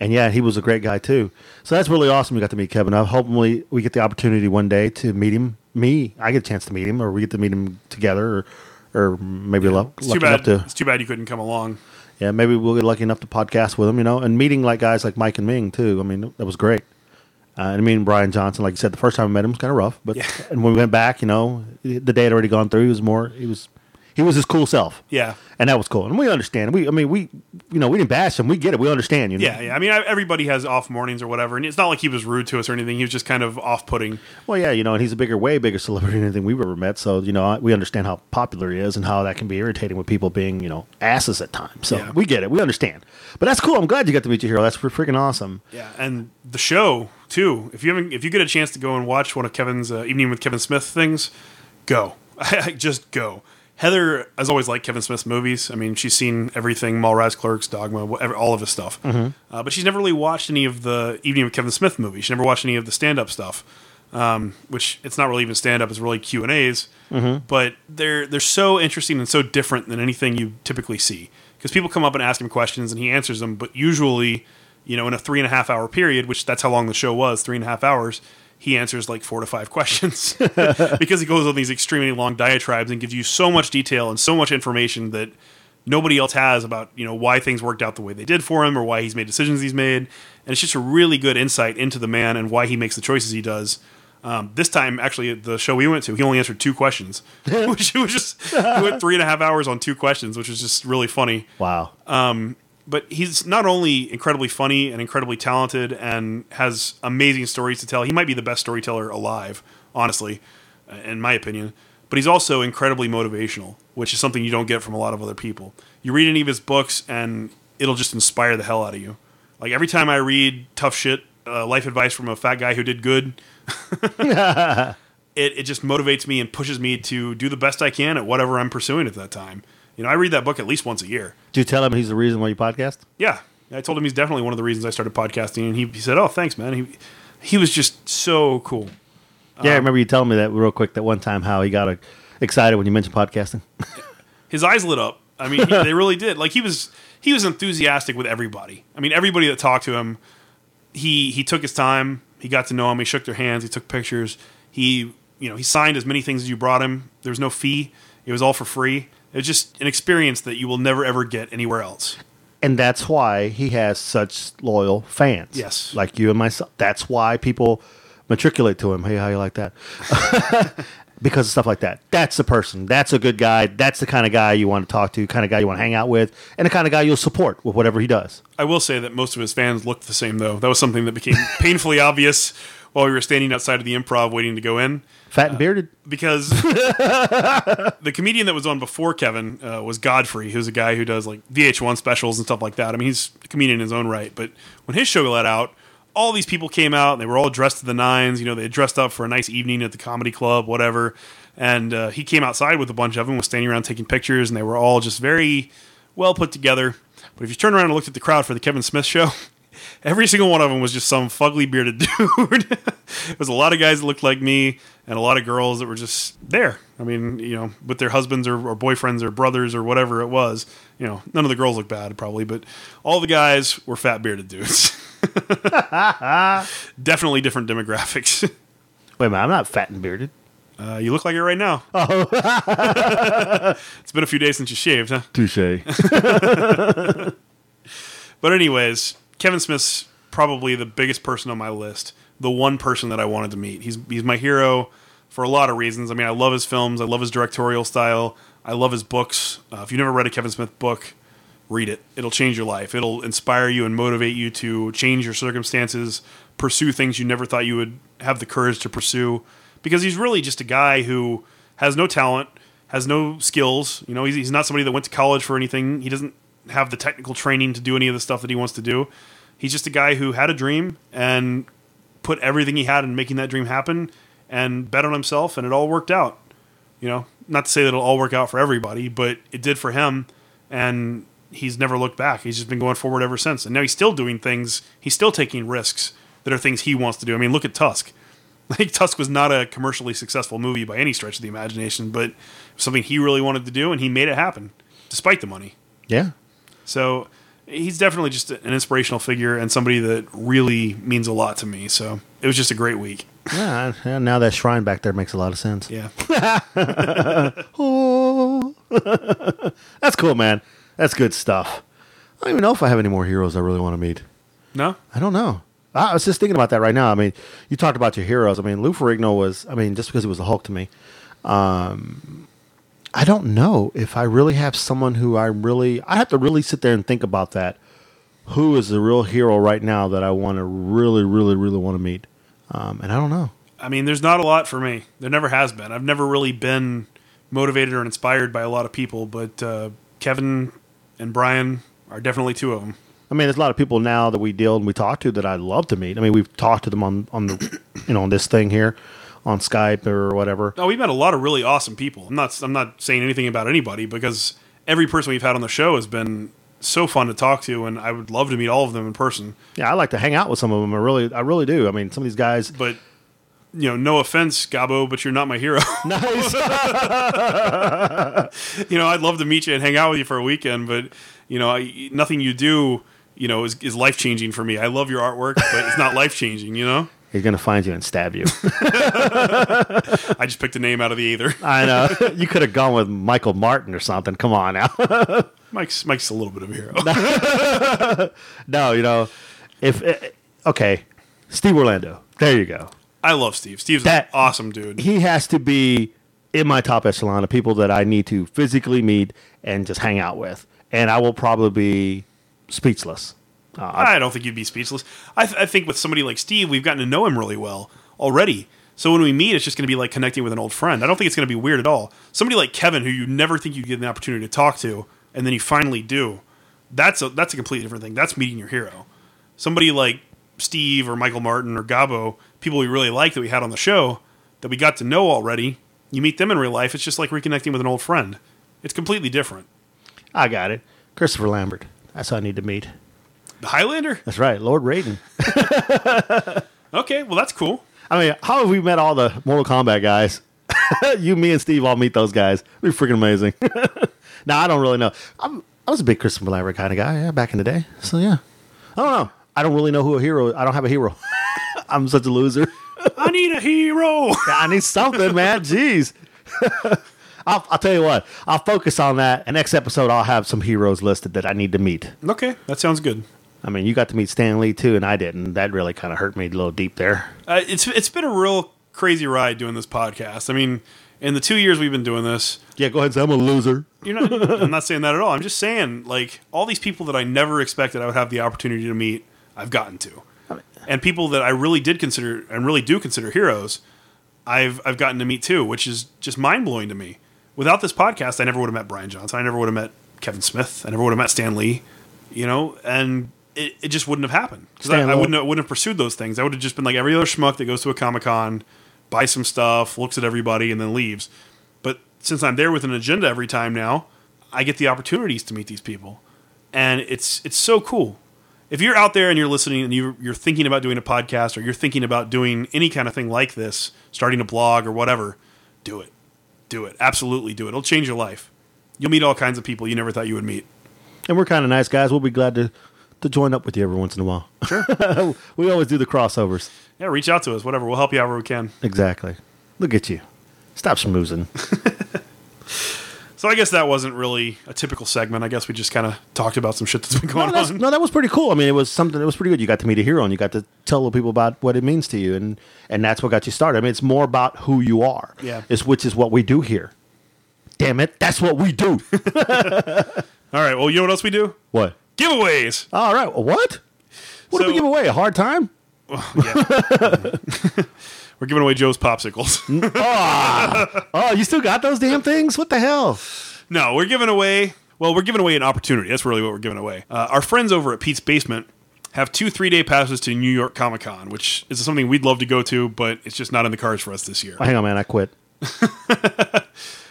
And yeah, he was a great guy too. So that's really awesome. We got to meet Kevin. I hopefully we get the opportunity one day to meet him. Me, I get a chance to meet him, or we get to meet him together, or or maybe luck, too lucky bad. enough to It's too bad you couldn't come along. yeah, maybe we'll get lucky enough to podcast with him, you know, and meeting like guys like Mike and Ming too. I mean, that was great. Uh, and I mean, Brian Johnson, like you said, the first time I met him was kind of rough, but Yeah. and when we went back, you know, the day had already gone through. He was more, he was, he was his cool self, Yeah. and that was cool. And we understand. We, I mean, we, you know, we didn't bash him. We get it. We understand. You know. Yeah, yeah. I mean, I- everybody has off mornings or whatever, and it's not like he was rude to us or anything. He was just kind of off-putting. Well, yeah, you know, and he's a bigger, way bigger celebrity than anything we've ever met. So, you know, we understand how popular he is and how that can be irritating with people being, you know, asses at times. So Yeah. we get it. We understand. But that's cool. I'm glad you got to meet your hero. That's freaking awesome. Yeah, and the show too. If you haven't, if you get a chance to go and watch one of Kevin's uh, Evening with Kevin Smith things, go. just go. Heather has always liked Kevin Smith's movies. I mean, she's seen everything: Mallrats, Clerks, Dogma, whatever, all of his stuff. Uh, but she's never really watched any of the Evening with Kevin Smith movies. She never watched any of the stand-up stuff. Um, which it's not really even stand-up; it's really Q and A's. But they're they're so interesting and so different than anything you typically see. Because people come up and ask him questions, and he answers them. But usually, you know, in a three and a half hour period, which that's how long the show was, three and a half hours, he answers like four to five questions because he goes on these extremely long diatribes and gives you so much detail and so much information that nobody else has about you know why things worked out the way they did for him or why he's made decisions he's made. And it's just a really good insight into the man and why he makes the choices he does. Um, this time actually at the show we went to he only answered two questions which was just he went three and a half hours on two questions which was just really funny. Wow. But he's not only incredibly funny and incredibly talented and has amazing stories to tell. He might be the best storyteller alive, honestly, in my opinion. But he's also incredibly motivational, which is something you don't get from a lot of other people. You read any of his books, and it'll just inspire the hell out of you. Like every time I read tough shit, uh, life advice from a fat guy who did good, it, it just motivates me and pushes me to do the best I can at whatever I'm pursuing at that time. You know, I read that book at least once a year. Do you tell him he's the reason why you podcast? Yeah, I told him he's definitely one of the reasons I started podcasting, and he, he said, "Oh, thanks, man." He he was just so cool. Yeah, I remember you telling me that real quick that one time how he got uh, excited when you mentioned podcasting. His eyes lit up. I mean, he, they really did. Like he was he was enthusiastic with everybody. I mean, everybody that talked to him, he he took his time. He got to know him. He shook their hands. He took pictures. He you know he signed as many things as you brought him. There was no fee. It was all for free. It was just an experience that you will never ever get anywhere else. and that's why he has such loyal fans. Yes. Like you and myself. That's why people matriculate to him. Hey, how you like that? because of stuff like that. That's the person. That's a good guy. That's the kind of guy you want to talk to, kind of guy you want to hang out with, and the kind of guy you'll support with whatever he does. I will say that most of his fans looked the same, though. That was something that became painfully obvious while we were standing outside of the improv waiting to go in. Fat and bearded. Because the comedian that was on before Kevin uh, was Godfrey, who's a guy who does like VH1 specials and stuff like that. I mean, he's a comedian in his own right. But when his show let out, all these people came out and they were all dressed to the nines. You know, they had dressed up for a nice evening at the comedy club, whatever. And uh, he came outside with a bunch of them, was standing around taking pictures, and they were all just very well put together. But if you turn around and looked at the crowd for the Kevin Smith show, every single one of them was just some fugly bearded dude. it was a lot of guys that looked like me and a lot of girls that were just there. I mean, you know, with their husbands or, or boyfriends or brothers or whatever it was. You know, none of the girls looked bad probably, but all the guys were fat bearded dudes. Definitely different demographics. Wait a minute, I'm not fat and bearded. Uh, you look like it right now. Oh. it's been a few days since you shaved, huh? Touche. But anyways, Kevin Smith's probably the biggest person on my list. The one person that I wanted to meet. He's he's my hero for a lot of reasons. I mean, I love his films. I love his directorial style. I love his books. Uh, if you've never read a Kevin Smith book, read it. It'll change your life. It'll inspire you and motivate you to change your circumstances, pursue things you never thought you would have the courage to pursue. Because he's really just a guy who has no talent, has no skills. You know, he's, he's not somebody that went to college for anything. He doesn't have the technical training to do any of the stuff that he wants to do. He's just a guy who had a dream and put everything he had in making that dream happen and bet on himself, and it all worked out. You know, not to say that it'll all work out for everybody, but it did for him, and he's never looked back. He's just been going forward ever since. And now he's still doing things, he's still taking risks that are things he wants to do. I mean, look at Tusk. Like Tusk was not a commercially successful movie by any stretch of the imagination, but something he really wanted to do, and he made it happen despite the money. Yeah. So he's definitely just an inspirational figure and somebody that really means a lot to me. So it was just a great week. Yeah. Now that shrine back there makes a lot of sense. Yeah. Oh. That's cool, man. That's good stuff. I don't even know if I have any more heroes I really want to meet. No? I don't know. I was just thinking about that right now. I mean, you talked about your heroes. I mean, Lou Ferrigno was, I mean, just because he was a Hulk to me. Um, I don't know if I really have someone who I really, I have to really sit there and think about that. Who is the real hero right now that I want to really, really, really want to meet? Um, and I don't know. I mean, there's not a lot for me. There never has been. I've never really been motivated or inspired by a lot of people, but uh, Kevin and Brian are definitely two of them. I mean, there's a lot of people now that we deal and we talk to that I'd love to meet. I mean, we've talked to them on, on the, you know, on this thing here, on Skype or whatever. Oh, we've met a lot of really awesome people. I'm not. I'm not saying anything about anybody because every person we've had on the show has been so fun to talk to, and I would love to meet all of them in person. Yeah, I like to hang out with some of them. I really, I really do. I mean, some of these guys. But you know, no offense, Gabo, but you're not my hero. Nice. you know, I'd love to meet you and hang out with you for a weekend, but you know, I, nothing you do, you know, is, is life changing for me. I love your artwork, but it's not life changing. You know, He's gonna find you and stab you. I just picked a name out of the ether. I know. You could have gone with Michael Martin or something. Come on now. Mike's Mike's a little bit of a hero. no, you know, if eh, okay, Steve Orlando. There you go. I love Steve. Steve's That- an awesome dude. He has to be in my top echelon of people that I need to physically meet and just hang out with, and I will probably be speechless. Uh, I don't think you'd be speechless. I, th- I think with somebody like Steve, we've gotten to know him really well already. So when we meet, it's just going to be like connecting with an old friend. I don't think it's going to be weird at all. Somebody like Kevin, who you never think you'd get an opportunity to talk to, and then you finally do. That's a that's a completely different thing. That's meeting your hero. Somebody like Steve or Michael Martin or Gabo, people we really like that we had on the show that we got to know already. You meet them in real life, it's just like reconnecting with an old friend. It's completely different. I got it. Christopher Lambert. That's who I need to meet. The Highlander? That's right, Lord Raiden. Okay, well that's cool. I mean, how have we met all the Mortal Kombat guys? you, me, and Steve all meet those guys. It'd be freaking amazing. now, I don't really know. I'm, I was a big Christopher Lambert kind of guy, yeah, back in the day. So yeah, I don't know. I don't really know who a hero. I don't have a hero. I'm such a loser. I need a hero. yeah, I need something, man. Jeez. I'll, I'll tell you what. I'll focus on that. And next episode, I'll have some heroes listed that I need to meet. Okay, that sounds good. I mean, you got to meet Stan Lee too, and I didn't. That really kind of hurt me a little deep there. Uh, it's it's been a real crazy ride doing this podcast. I mean, in the two years we've been doing this, Yeah, go ahead and say I'm a loser. you're not. I'm not saying that at all. I'm just saying like all these people that I never expected I would have the opportunity to meet, I've gotten to, and people that I really did consider and really do consider heroes, I've I've gotten to meet too, which is just mind blowing to me. Without this podcast, I never would have met Brian Johnson. I never would have met Kevin Smith. I never would have met Stan Lee. You know, and it, it just wouldn't have happened because I, I wouldn't have, wouldn't have pursued those things. I would have just been like every other schmuck that goes to a comic con, buys some stuff, looks at everybody, and then leaves. But since I'm there with an agenda every time now, I get the opportunities to meet these people, and it's it's so cool. If you're out there and you're listening and you're, you're thinking about doing a podcast or you're thinking about doing any kind of thing like this, starting a blog or whatever, do it. Do it. Absolutely do it. It'll change your life. You'll meet all kinds of people you never thought you would meet. And we're kind of nice guys. We'll be glad to, to join up with you every once in a while. Sure. we always do the crossovers. Yeah, reach out to us. Whatever. We'll help you however we can. Exactly. Look at you. Stop schmoozing. So I guess that wasn't really a typical segment. I guess we just kind of talked about some shit that's been going no, that's, on. no, that was pretty cool. I mean, it was something. It was pretty good. You got to meet a hero, and you got to tell the people about what it means to you, and and that's what got you started. I mean, it's more about who you are. Yeah. It's which is what we do here. Damn it, that's what we do. All right. Well, you know what else we do? what? Giveaways. All right. What? What did we give away? A hard time? We're giving away Joe's popsicles. Oh, oh, you still got those damn things? What the hell? no, we're giving away. Well, we're giving away an opportunity. That's really what we're giving away. Uh, our friends over at Pete's Basement have two three day passes to New York Comic Con, which is something we'd love to go to, but it's just not in the cards for us this year. Oh, hang on, man. I quit.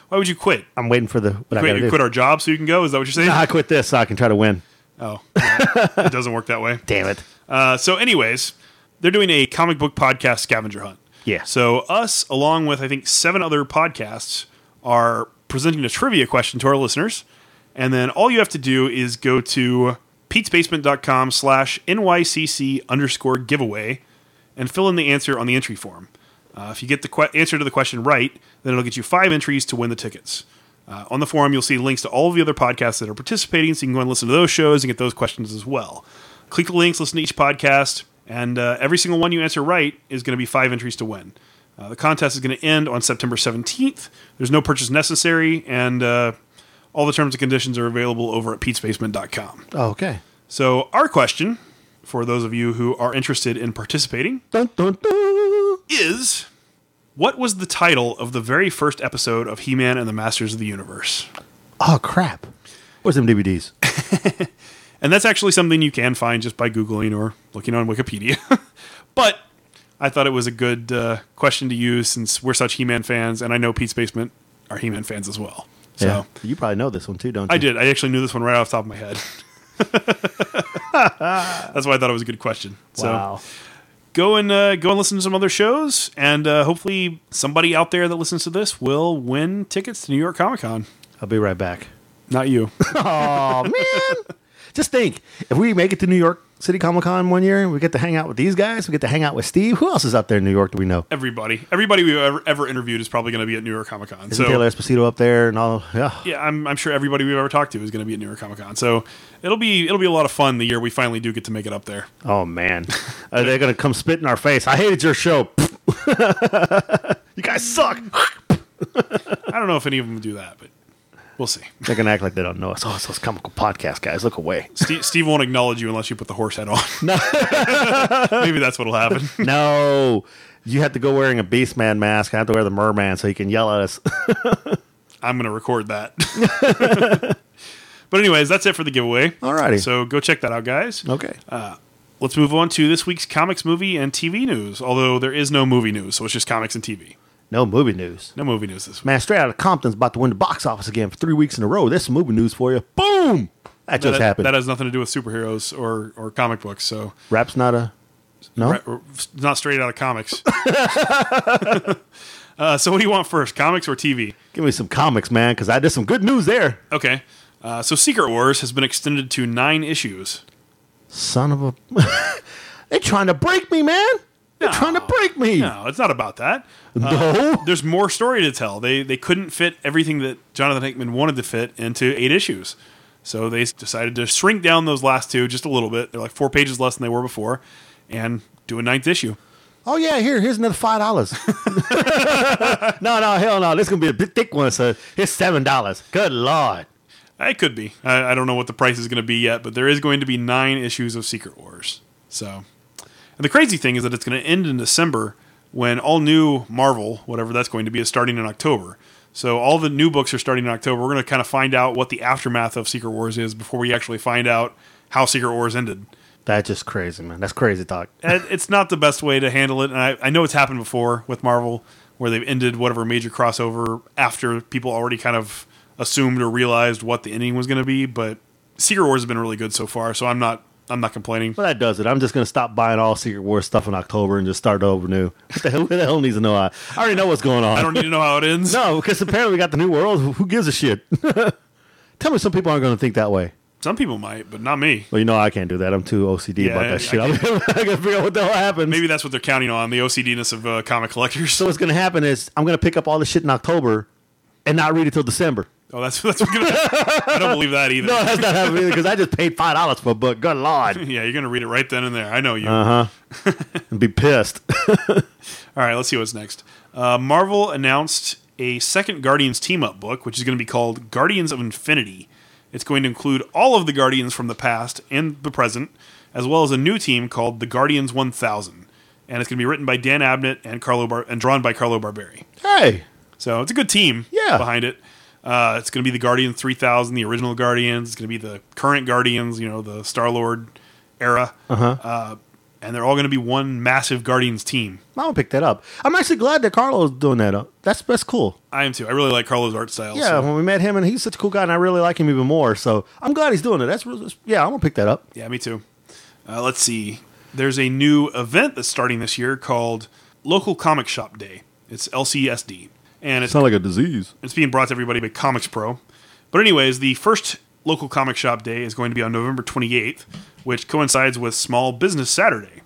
Why would you quit? I'm waiting for the what I Quit, you do. quit our job so you can go? Is that what you're saying? I quit this so I can try to win. Oh, it doesn't work that way. Damn it. Uh, so, anyways, they're doing a comic book podcast scavenger hunt. Yeah. So us, along with I think seven other podcasts, are presenting a trivia question to our listeners, and then all you have to do is go to petesbasement.com slash nycc underscore giveaway and fill in the answer on the entry form. Uh, if you get the que- answer to the question right, then it'll get you five entries to win the tickets. Uh, on the forum, you'll see links to all of the other podcasts that are participating, so you can go and listen to those shows and get those questions as well. Click the links, listen to each podcast, and uh, every single one you answer right is going to be five entries to win. Uh, the contest is going to end on September 17th. There's no purchase necessary, and uh, all the terms and conditions are available over at petesbasement.com. Oh, okay. So, our question for those of you who are interested in participating Dun, dun, dun. is what was the title of the very first episode of He Man and the Masters of the Universe? Oh crap! Where's them DVDs? And that's actually something you can find just by Googling or looking on Wikipedia. but I thought it was a good uh, question to use since we're such He Man fans, and I know Pete's Basement are He Man fans as well. So yeah, you probably know this one too, don't you? I did. I actually knew this one right off the top of my head. That's why I thought it was a good question. Wow. So go and uh, go and listen to some other shows, and uh, hopefully somebody out there that listens to this will win tickets to New York Comic Con. I'll be right back. Not you. Oh man! Just think, if we make it to New York City Comic Con one year, we get to hang out with these guys. We get to hang out with Steve. Who else is out there in New York? Do we know? Everybody, everybody we've ever, ever interviewed is probably going to be at New York Comic Con. Isn't So Taylor Esposito up there and all? Yeah. yeah, I'm, I'm sure everybody we've ever talked to is going to be at New York Comic Con. So it'll be it'll be a lot of fun the year we finally do get to make it up there. Oh man, uh, Are they gonna come spit in our face? I hated your show. you guys suck. I don't know if any of them would do that, but we'll see. They're gonna act like they don't know us. Oh, it's those comical podcast guys. Look away. Steve, Steve won't acknowledge you unless you put the horse head on. Maybe that's what'll happen. No, you have to go wearing a Beastman mask. I have to wear the merman so he can yell at us. I'm going to record that. but anyways, that's it for the giveaway. Alrighty. So go check that out, guys. okay. Uh, let's move on to this week's comics, movie, and TV news. Although there is no movie news, so it's just comics and TV. No movie news. No movie news this week. Man, straight out of Compton's about to win the box office again for three weeks in a row. There's some movie news for you. Boom! That just that, happened. that has nothing to do with superheroes or, or comic books. So Rap's not a no. Not straight out of comics. uh, so what do you want first, comics or TV? Give me some comics, man, because I did some good news there. Okay. Uh, so Secret Wars has been extended to nine issues. Son of a, they trying to break me, man. They're No. trying to break me. No, it's not about that. Uh, no. There's more story to tell. They they couldn't fit everything that Jonathan Hickman wanted to fit into eight issues. So they decided to shrink down those last two just a little bit. They're like four pages less than they were before, and do a ninth issue. Oh yeah, here, here's another five dollars. no, no, hell no. This is gonna be a big thick one, so here's seven dollars. Good lord. It could be. I, I don't know what the price is going to be yet, but there is going to be nine issues of Secret Wars. So, and the crazy thing is that it's going to end in December when all new Marvel, whatever that's going to be, is starting in October. So all the new books are starting in October. We're going to kind of find out what the aftermath of Secret Wars is before we actually find out how Secret Wars ended. That's just crazy, man. That's crazy talk. And it's not the best way to handle it, and I, I know it's happened before with Marvel, where they've ended whatever major crossover after people already kind of assumed or realized what the ending was going to be. But Secret Wars has been really good so far, so I'm not I'm not complaining. Well, that does it. I'm just gonna stop buying all Secret Wars stuff in October and just start over new. What the hell, who the hell needs to know? I, I already know what's going on. I don't need to know how it ends. no, because apparently we got the new world. Who, gives a shit? Tell me some people aren't gonna think that way. Some people might, but not me. Well, you know I can't do that. I'm too OCD Yeah, about I that shit. I'm, I gotta figure out what the hell happens. Maybe that's what they're counting on the OCDness of uh, comic collectors. So what's gonna happen is I'm gonna pick up all the shit in October and not read it till December. Oh, that's that's gonna, I don't believe that either. No, that's not happening because I just paid five dollars for a book. Good lord, Yeah, you're gonna read it right then and there. I know you. uh huh, and be pissed. All right, let's see what's next. Uh, Marvel announced a second Guardians team up book, which is going to be called Guardians of Infinity. It's going to include all of the Guardians from the past and the present, as well as a new team called the Guardians 1000. And it's going to be written by Dan Abnett and Carlo Bar- and drawn by Carlo Barberi. hey, So it's a good team Yeah. behind it. Uh, it's going to be the Guardian 3000, the original Guardians. It's going to be the current Guardians, you know, the Star Lord era. Uh-huh. and they're all going to be one massive Guardians team. I'm gonna pick that up. I'm actually glad that Carlos doing that. Uh, That's that's cool. I am too. I really like Carlo's art style. Yeah, so- when we met him, and he's such a cool guy, and I really like him even more. So I'm glad he's doing it. That's really, yeah, I'm gonna pick that up. Yeah, me too. Uh, let's see. there's a new event that's starting this year called Local Comic Shop Day. It's LCSD, and it's not like a disease. it's being brought to everybody by Comics Pro. But anyways, the first local comic shop day is going to be on November 28th, which coincides with Small Business Saturday.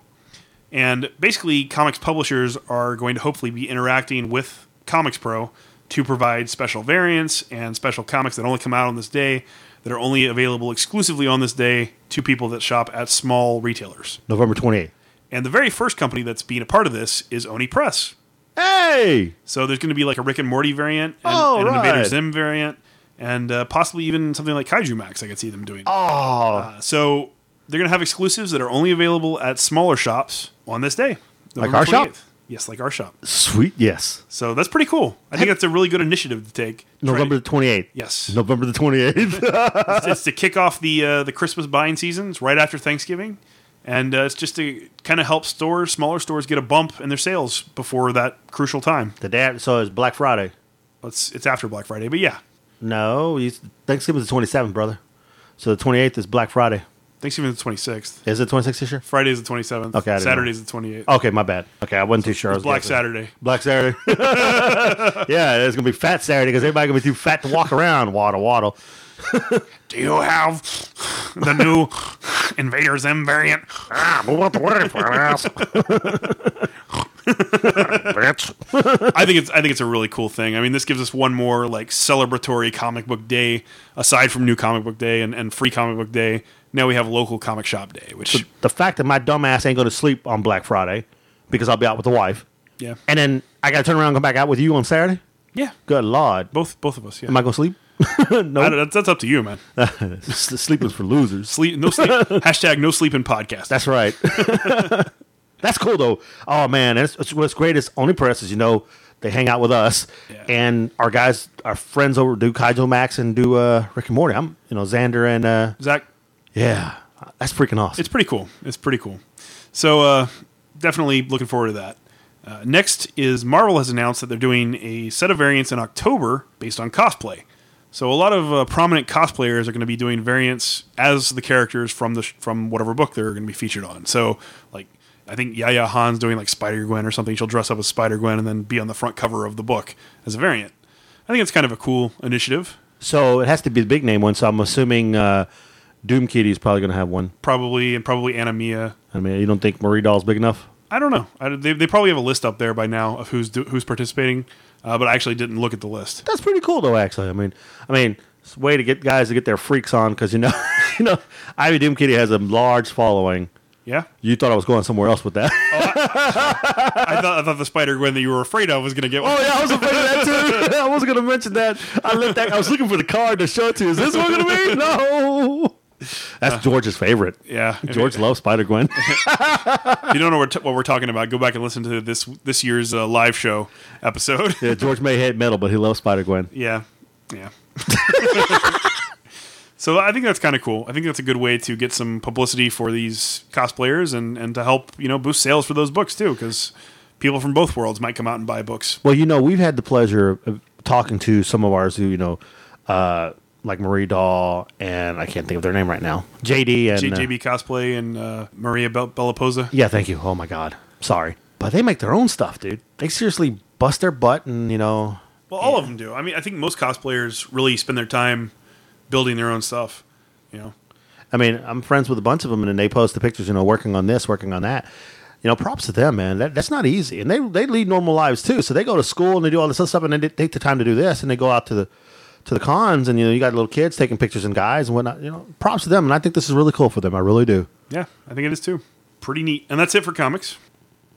And basically, comics publishers are going to hopefully be interacting with Comics Pro to provide special variants and special comics that only come out on this day that are only available exclusively on this day to people that shop at small retailers. November 28th. And the very first company that's being a part of this is Oni Press. Hey! So there's going to be like a Rick and Morty variant and, Oh, and an Invader. Zim variant, and uh, possibly even something like Kaiju Max. I could see them doing. Oh, Uh, so they're going to have exclusives that are only available at smaller shops on this day, Like November our shop? Yes, like our shop. sweet. Yes. So that's pretty cool. I think that's a really good initiative to take. November the 28th. Yes. November the 28th. it's, it's to kick off the uh, the Christmas buying season. It's right after Thanksgiving, and uh, it's just to kind of help stores, smaller stores, get a bump in their sales before that crucial time. the day, so it's Black Friday. It's it's after Black Friday, but yeah, No, you- Thanksgiving's the 27th, brother. So the 28th is Black Friday. Thanksgiving is the twenty sixth. Is it 26th this year? Friday is the twenty seventh. Okay, I didn't Saturday is the twenty eighth. Okay, my bad. Okay, I wasn't too sure. Was Black guessing. Saturday. Black Saturday. yeah, it's gonna be Fat Saturday because everybody's gonna be too fat to walk around. Waddle, waddle. Do you have the new Invader Zim variant? Ah, move out the way, fat ass. Bitch. I think it's I think it's a really cool thing. I mean, this gives us one more like celebratory comic book day aside from New Comic Book Day and, and Free Comic Book Day. Now we have local comic shop day, which The fact that my dumb ass ain't gonna sleep on Black Friday because I'll be out with the wife, yeah and then I gotta turn around and come back out with you on Saturday. yeah Good lord, both both of us yeah. am I gonna sleep? No, that's, that's up to you, man. sleeping's for losers. Sleep no sleep hashtag no sleeping podcast. That's right. That's cool though. Oh man, it's, what's great is Oni Press is you know they hang out with us, Yeah. and our guys, our friends over do Kaiju Max and do uh, Rick and Morty. I'm you know Zander and uh, Zach, yeah, that's freaking awesome. it's pretty cool. It's pretty cool. So uh, definitely looking forward to that. Uh, next is Marvel has announced that they're doing a set of variants in October based on cosplay. So a lot of uh, prominent cosplayers are going to be doing variants as the characters from the sh- from whatever book they're going to be featured on. So like I think Yaya Han's doing like Spider Gwen or something. She'll dress up as Spider Gwen and then be on the front cover of the book as a variant. I think it's kind of a cool initiative. so it has to be the big name one. So I'm assuming uh, Doomkitty is probably going to have one. Probably and probably Anna Mia. I mean, you don't think Marie Doll's big enough? I don't know. I, they, they probably have a list up there by now of who's do, who's participating, uh, but I actually didn't look at the list. That's pretty cool though. Actually, I mean, I mean, it's a way to get guys to get their freaks on because you know, you know, Ivy Doomkitty has a large following. Yeah, You thought I was going somewhere else with that. I thought I thought the Spider Gwen that you were afraid of was going to get one. Oh yeah, I was afraid of that too. I wasn't gonna mention that. I left that. I was looking for the card to show it to. Is this one gonna be? No. That's George's favorite. Yeah, George you- loves Spider Gwen. If you don't know what, what we're talking about, go back and listen to this this year's uh, live show episode. yeah, George may hate metal, but he loves Spider Gwen. yeah, yeah. so I think that's kind of cool. I think that's a good way to get some publicity for these cosplayers and and to help you know boost sales for those books too, because people from both worlds might come out and buy books. Well, you know, we've had the pleasure of talking to some of ours who, you know, uh, like Marie Dahl and I can't think of their name right now. JD and J- uh, cosplay and uh, Maria Bel- Bellaposa. yeah, thank you. Oh my God, sorry, but they make their own stuff, dude. They seriously bust their butt and you know, Well, all of them do. I mean, I think most cosplayers really spend their time building their own stuff. You know, I mean, I'm friends with a bunch of them, and then they post the pictures, you know, working on this, working on that. You know, props to them, man. That, that's not easy, and they they lead normal lives too. So they go to school and they do all this other stuff, and then they take the time to do this, and they go out to the to the cons, and you know, you got little kids taking pictures and guys and whatnot. You know, props to them, and I think this is really cool for them. I really do. yeah, I think it is too. Pretty neat. And that's it for comics.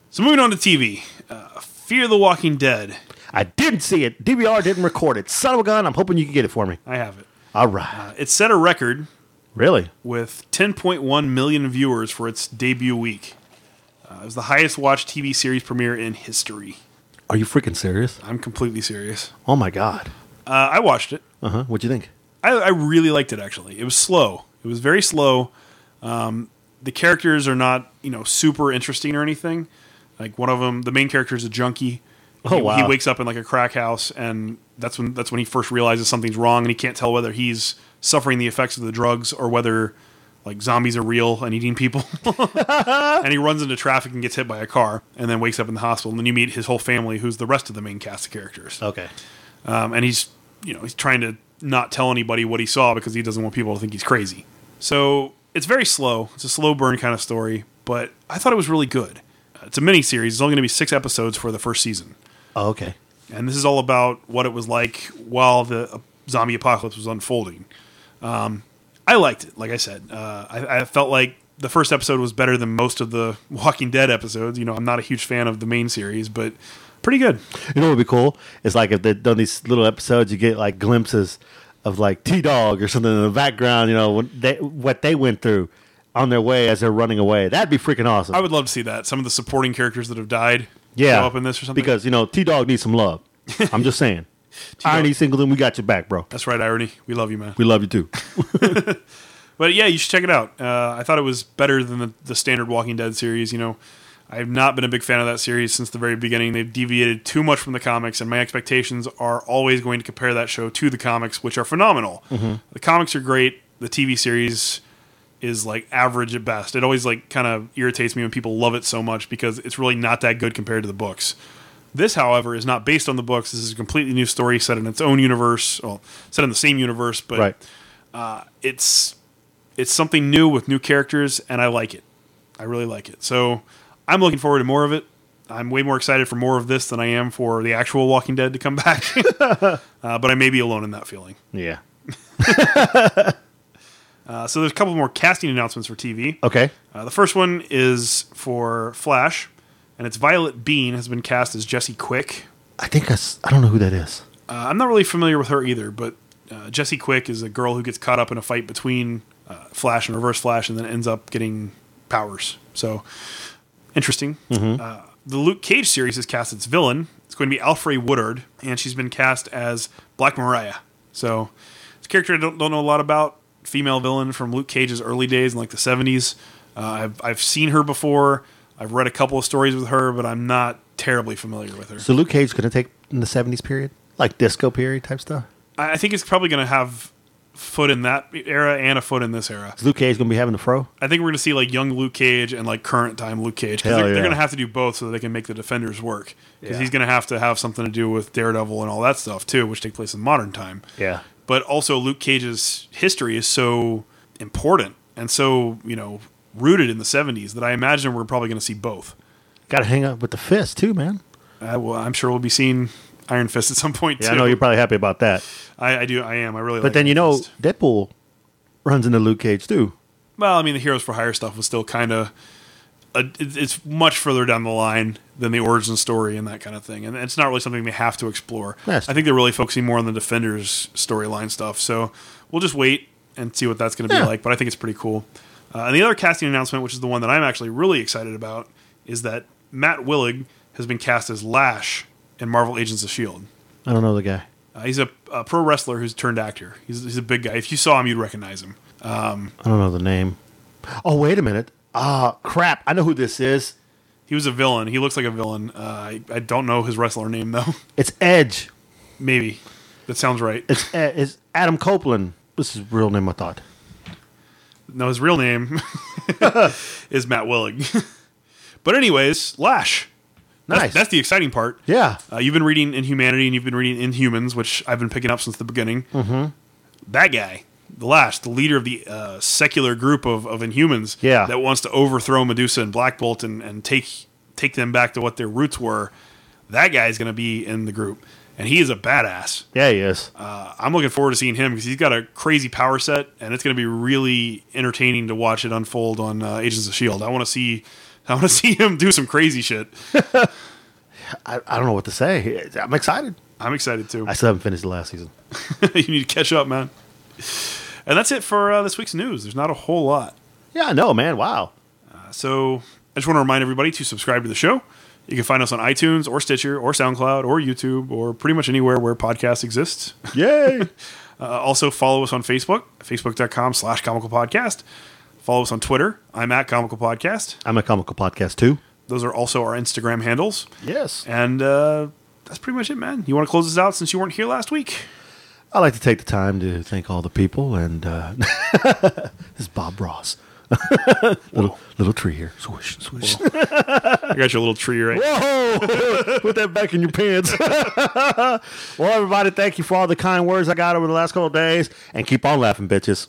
So moving on to TV, uh, Fear the Walking Dead. I didn't see it. DVR didn't record it. Son of a gun. I'm hoping you can get it for me. I have it. All right. Uh, it set a record really? with 10.1 million viewers for its debut week. Uh, it was the highest watched TV series premiere in history. Are you freaking serious? I'm completely serious. Oh my god. Uh, I watched it. Uh huh. What'd you think? I, I really liked it actually. It was slow. It was very slow. Um, the characters are not you know super interesting or anything. Like one of them, the main character is a junkie. Oh, he, wow. he wakes up in like a crack house, and that's when that's when he first realizes something's wrong, and he can't tell whether he's suffering the effects of the drugs or whether like zombies are real and eating people. and he runs into traffic and gets hit by a car, and then wakes up in the hospital. And then you meet his whole family, who's the rest of the main cast of characters. Okay. Um, and he's you know he's trying to not tell anybody what he saw because he doesn't want people to think he's crazy. So it's very slow. It's a slow burn kind of story, but I thought it was really good. Uh, it's a mini series. It's only going to be six episodes for the first season, Oh, okay. and this is all about what it was like while the uh, zombie apocalypse was unfolding. Um, I liked it. Like I said, uh, I, I felt like the first episode was better than most of the Walking Dead episodes. You know, I'm not a huge fan of the main series, but pretty good. You know what would be cool? It's like if they've done these little episodes, you get like glimpses of like T Dog or something in the background. You know they, what they went through on their way as they're running away. That'd be freaking awesome. I would love to see that. Some of the supporting characters that have died yeah, show up in this or something. because you know T Dog needs some love. I'm just saying. IronE Singleton, we got your back, bro. That's right, Irony. We love you, man. We love you too. But yeah, you should check it out. Uh, I thought it was better than the, the standard Walking Dead series. You know, I've not been a big fan of that series since the very beginning. They've deviated too much from the comics, and my expectations are always going to compare that show to the comics, which are phenomenal. Mm-hmm. The comics are great. The TV series is like average at best. It always like kind of irritates me when people love it so much because it's really not that good compared to the books. This, however, is not based on the books. This is a completely new story set in its own universe, well, set in the same universe, but right. Uh, it's it's something new with new characters, and I like it. I really like it. So I'm looking forward to more of it. I'm way more excited for more of this than I am for the actual Walking Dead to come back. uh, but I may be alone in that feeling. Yeah. Uh, so there's a couple more casting announcements for TV. Okay. Uh, the first one is for Flash, and it's Violett Beane has been cast as Jesse Quick. I think I, s- I don't know who that is. Uh, I'm not really familiar with her either, but uh, Jesse Quick is a girl who gets caught up in a fight between uh, Flash and Reverse Flash, and then ends up getting powers. So interesting. Uh, the Luke Cage series has cast its villain. It's going to be Alfre Woodard, and she's been cast as Black Mariah. So it's a character I don't, don't know a lot about. Female villain from Luke Cage's early days in like the 70s. Uh, I've, I've seen her before. I've read a couple of stories with her, but I'm not terribly familiar with her. So Luke Cage going to take in the '70s period, like disco period type stuff. I I think it's probably going to have foot in that era and a foot in this era. Is Luke Cage going to be having the fro? I think we're going to see like young Luke Cage and like current time Luke Cage because they're, they're going to have to do both so that they can make the Defenders work. Because Yeah. he's going to have to have something to do with Daredevil and all that stuff too, which take place in modern time. Yeah. But also Luke Cage's history is so important and so you know rooted in the '70s that I imagine we're probably going to see both. Got to hang up with the fist too, man. Uh, well, I'm sure we'll be seeing Iron Fist at some point Yeah, too. I know you're probably happy about that. I, I do. I am. I really. But like then you Iron know Fist. Deadpool runs into Luke Cage too. Well, I mean, the Heroes for Hire stuff was still kind of. It's much further down the line than the origin story and that kind of thing, and it's not really something they have to explore. Yes. I think they're really focusing more on the Defenders storyline stuff. So we'll just wait and see what that's going to Yeah. be like. But I think it's pretty cool. Uh, and the other casting announcement, which is the one that I'm actually really excited about, is that Matt Willig has been cast as Lash in Marvel Agents of Shield. I don't know the guy. Uh, he's a, a pro wrestler who's turned actor. He's, he's a big guy. If you saw him, you'd recognize him. I don't know the name. Oh wait a minute. Ah, crap! I know who this is. He was a villain. He looks like a villain. Uh, I, I don't know his wrestler name though. It's Edge. Maybe that sounds right. It's it's Adam Copeland. This is his real name. I thought. No, his real name is Matt Willig. but anyways, Lash. That's, Nice. that's the exciting part. Yeah. Uh, you've been reading Inhumanity and you've been reading Inhumans, which I've been picking up since the beginning. Mm-hmm. That guy, the last, the leader of the uh, secular group of, of Inhumans, Yeah. that wants to overthrow Medusa and Black Bolt and, and take take them back to what their roots were. That guy's going to be in the group, and he is a badass. Yeah, he is. Uh, I'm looking forward to seeing him because he's got a crazy power set, and it's going to be really entertaining to watch it unfold on uh, Agents of Shield. I want to see, I want to see him do some crazy shit. I, I don't know what to say. I'm excited. I'm excited too. I still haven't finished the last season. you need to catch up, man. And that's it for uh, this week's news. There's not a whole lot. Yeah, I know, man. Wow. So I just want to remind everybody to subscribe to the show. You can find us on iTunes or Stitcher or SoundCloud or YouTube or pretty much anywhere where podcasts exist. Yay! Uh, also follow us on Facebook, facebook.com slash comical podcast. Follow us on Twitter. I'm at comical podcast. I'm a comical podcast too. Those are also our Instagram handles. Yes. And uh, that's pretty much it, man. You want to close this out since you weren't here last week? I'd like to take the time to thank all the people, and uh, this is Bob Ross. little little tree here, swish swish. I got your little tree right. Whoa! Put that back in your pants. well, everybody, thank you for all the kind words I got over the last couple of days, and keep on laughing, bitches.